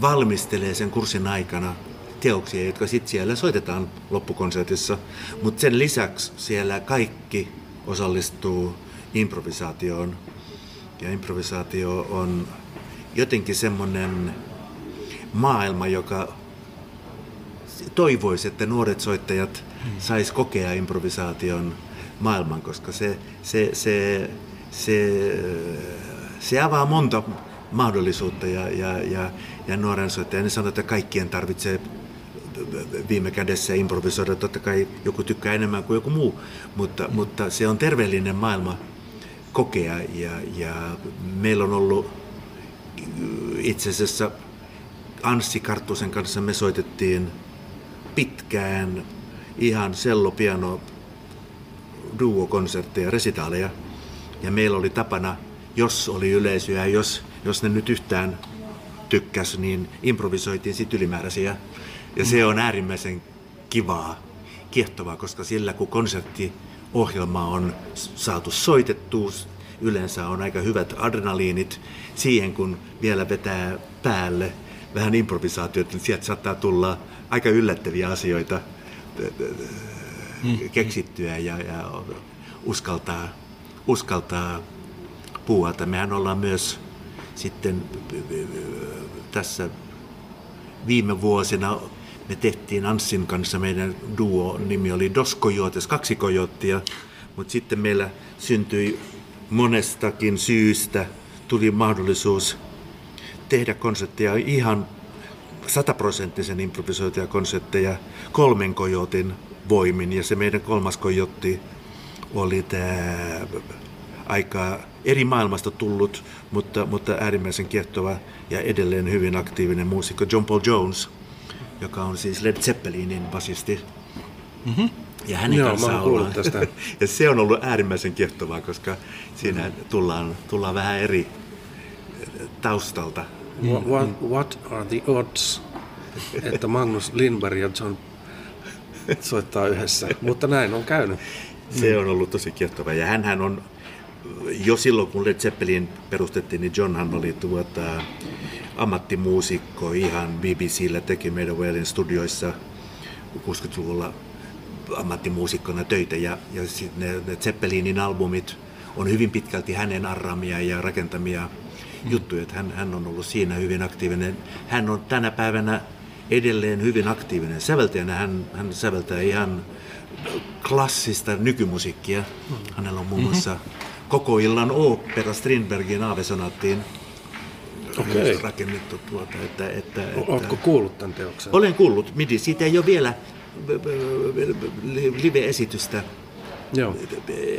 valmistelee sen kurssin aikana teoksia, jotka sitten siellä soitetaan loppukonsertissa. Mutta sen lisäksi siellä kaikki osallistuu improvisaatioon. Ja improvisaatio on jotenkin semmoinen maailma, joka toivoisi, että nuoret soittajat sais kokea improvisaation maailman, koska se, se, se, se, se avaa monta mahdollisuutta ja, ja, ja, ja nuoren soittajan ne sanoo, että kaikkien tarvitsee viime kädessä improvisoida. Totta kai joku tykkää enemmän kuin joku muu, mutta, mutta se on terveellinen maailma kokea ja, ja meillä on ollut itse asiassa Anssi Karttusen kanssa me soitettiin pitkään ihan sellopiano duo-konsertteja, resitaaleja. Ja meillä oli tapana, jos oli yleisöä, jos, jos ne nyt yhtään tykkäs, niin improvisoitiin sit ylimääräisiä. Ja se on äärimmäisen kivaa, kiehtovaa, koska sillä kun konserttiohjelma on saatu soitettua, yleensä on aika hyvät adrenaliinit siihen, kun vielä vetää päälle vähän improvisaatiota, niin sieltä saattaa tulla aika yllättäviä asioita keksittyä ja, ja uskaltaa, uskaltaa puuata. Mehän ollaan myös sitten tässä viime vuosina me tehtiin Anssin kanssa, meidän duo nimi oli Dos Coyotes, kaksi kojottia, mutta sitten meillä syntyi monestakin syystä, tuli mahdollisuus tehdä konsertteja ihan sataprosenttisen improvisoituja konsertteja kolmen kojotin voimin. Ja se meidän kolmas kojotti oli tämä aika eri maailmasta tullut, mutta, mutta äärimmäisen kiehtova ja edelleen hyvin aktiivinen muusikko John Paul Jones, joka on siis Led Zeppelinin basisti. Mm-hmm. Ja hänen Joo, kanssaan ollaan. tästä. ja se on ollut äärimmäisen kiehtovaa, koska siinä tullaan, tullaan vähän eri taustalta. What, what, what are the odds, että Magnus Lindberg ja John soittaa yhdessä? Mutta näin on käynyt. Se on ollut tosi kiehtova. Ja hänhän on, jo silloin kun Led Zeppelin perustettiin, niin Johnhan oli tuota, ammattimuusikko ihan BBCllä teki meidän Whalen studioissa 60-luvulla ammattimuusikkona töitä. Ja, ja sit ne, ne Zeppelinin albumit on hyvin pitkälti hänen arraamia ja rakentamia juttuja. Että hän, hän on ollut siinä hyvin aktiivinen. Hän on tänä päivänä edelleen hyvin aktiivinen säveltäjänä. Hän, hän säveltää ihan klassista nykymusiikkia. Hänellä on muun muassa koko illan opera Strindbergin aavesonaattiin Okei. rakennettu tuota, että, että, että Oletko kuullut tämän teoksen? olen kuullut MIDI, siitä ei ole vielä live-esitystä Joo.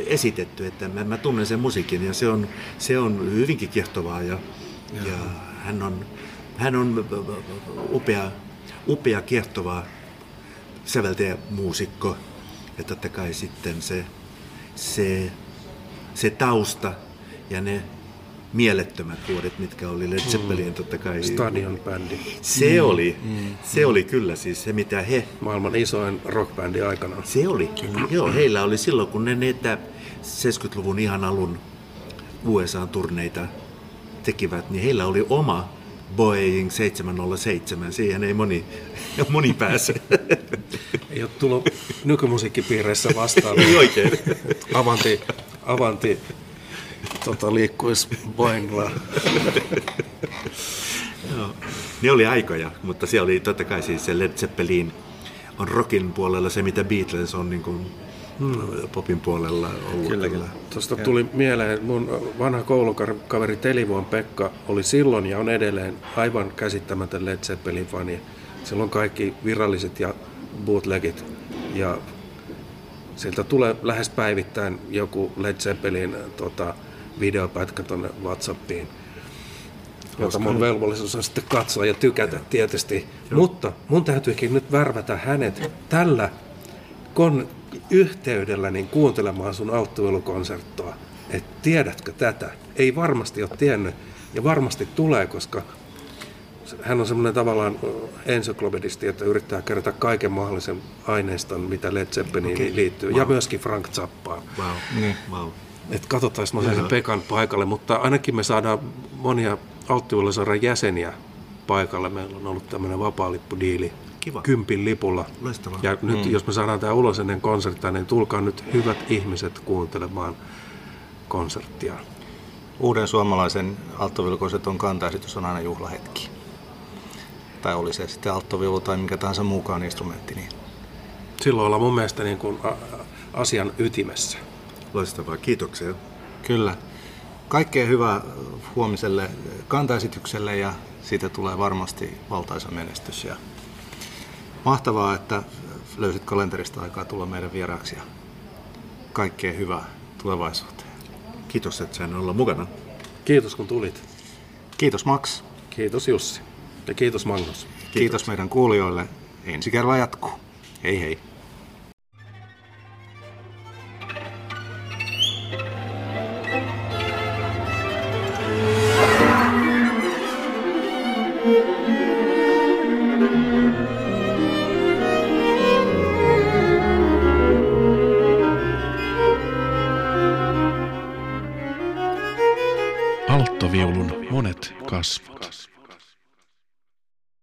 esitetty, että mä, mä tunnen sen musiikin ja se on, se on hyvinkin kiehtovaa ja, ja hän on, hän on upea, upea kiehtova säveltäjä muusikko ja totta kai sitten se, se, se tausta ja ne mielettömät vuodet, mitkä oli Led Zeppelin totta kai. Stadion bändi. Se oli, se oli kyllä siis se mitä he Maailman isoin rockbändi aikanaan. se oli. Joo, heillä oli silloin, kun ne niitä 70-luvun ihan alun USA-turneita tekivät, niin heillä oli oma Boeing 707. Siihen ei moni, moni pääse. Ei ole tullut nykymusiikkipiireissä vastaan. ei oikein. Avanti, Avanti tota, liikkuisi Boeingilla. Joo. Ne oli aikoja, mutta se oli totta kai siis se Led Zeppelin on rockin puolella se, mitä Beatles on niin kuin popin puolella ollut. Kyllä, kyllä. Tuosta tuli mieleen, mun vanha koulukaveri Telivuon Pekka oli silloin ja on edelleen aivan käsittämätön Led Zeppelin fani. Silloin kaikki viralliset ja bootlegit ja sieltä tulee lähes päivittäin joku Led Zeppelin tota, videopätkä tuonne Whatsappiin, jota mun velvollisuus on sitten katsoa ja tykätä tietysti. Mutta mun täytyykin nyt värvätä hänet tällä kon yhteydellä niin kuuntelemaan sun alttuilukonserttoa. että tiedätkö tätä? Ei varmasti ole tiennyt ja varmasti tulee, koska hän on semmoinen tavallaan ensyklopedisti, että yrittää kerätä kaiken mahdollisen aineiston, mitä Led Zeppeliniin Okei. liittyy, ja myöskin Frank Zappaan. Wow. Niin. Wow. Et katsotaan, jos mä sen Pekan paikalle, mutta ainakin me saadaan monia alttivuollisarjan jäseniä paikalle. Meillä on ollut tämmöinen vapaalippudiili Kiva. kympin lipulla. Loistavaa. Ja nyt jos me saadaan tämä ulos ennen konserttia, niin tulkaa nyt hyvät ihmiset kuuntelemaan konserttia. Uuden suomalaisen alttoviulukonserton kantaesitys on aina juhlahetki. Tai oli se sitten alttoviulu tai mikä tahansa muukaan instrumentti. Niin Silloin ollaan mun mielestä niin kuin asian ytimessä. Loistavaa. Kiitoksia. Kyllä. Kaikkea hyvää huomiselle kantaesitykselle ja siitä tulee varmasti valtaisa menestys. Ja mahtavaa, että löysit kalenterista aikaa tulla meidän vieraaksi ja kaikkea hyvää tulevaisuuteen. Kiitos, että sain olla mukana. Kiitos kun tulit. Kiitos Max. Kiitos Jussi. Ja kiitos Magnus. Kiitos, Kiitos meidän kuulijoille. Ensi kerralla jatkuu. Hei hei. Alttoviulun monet kasvot.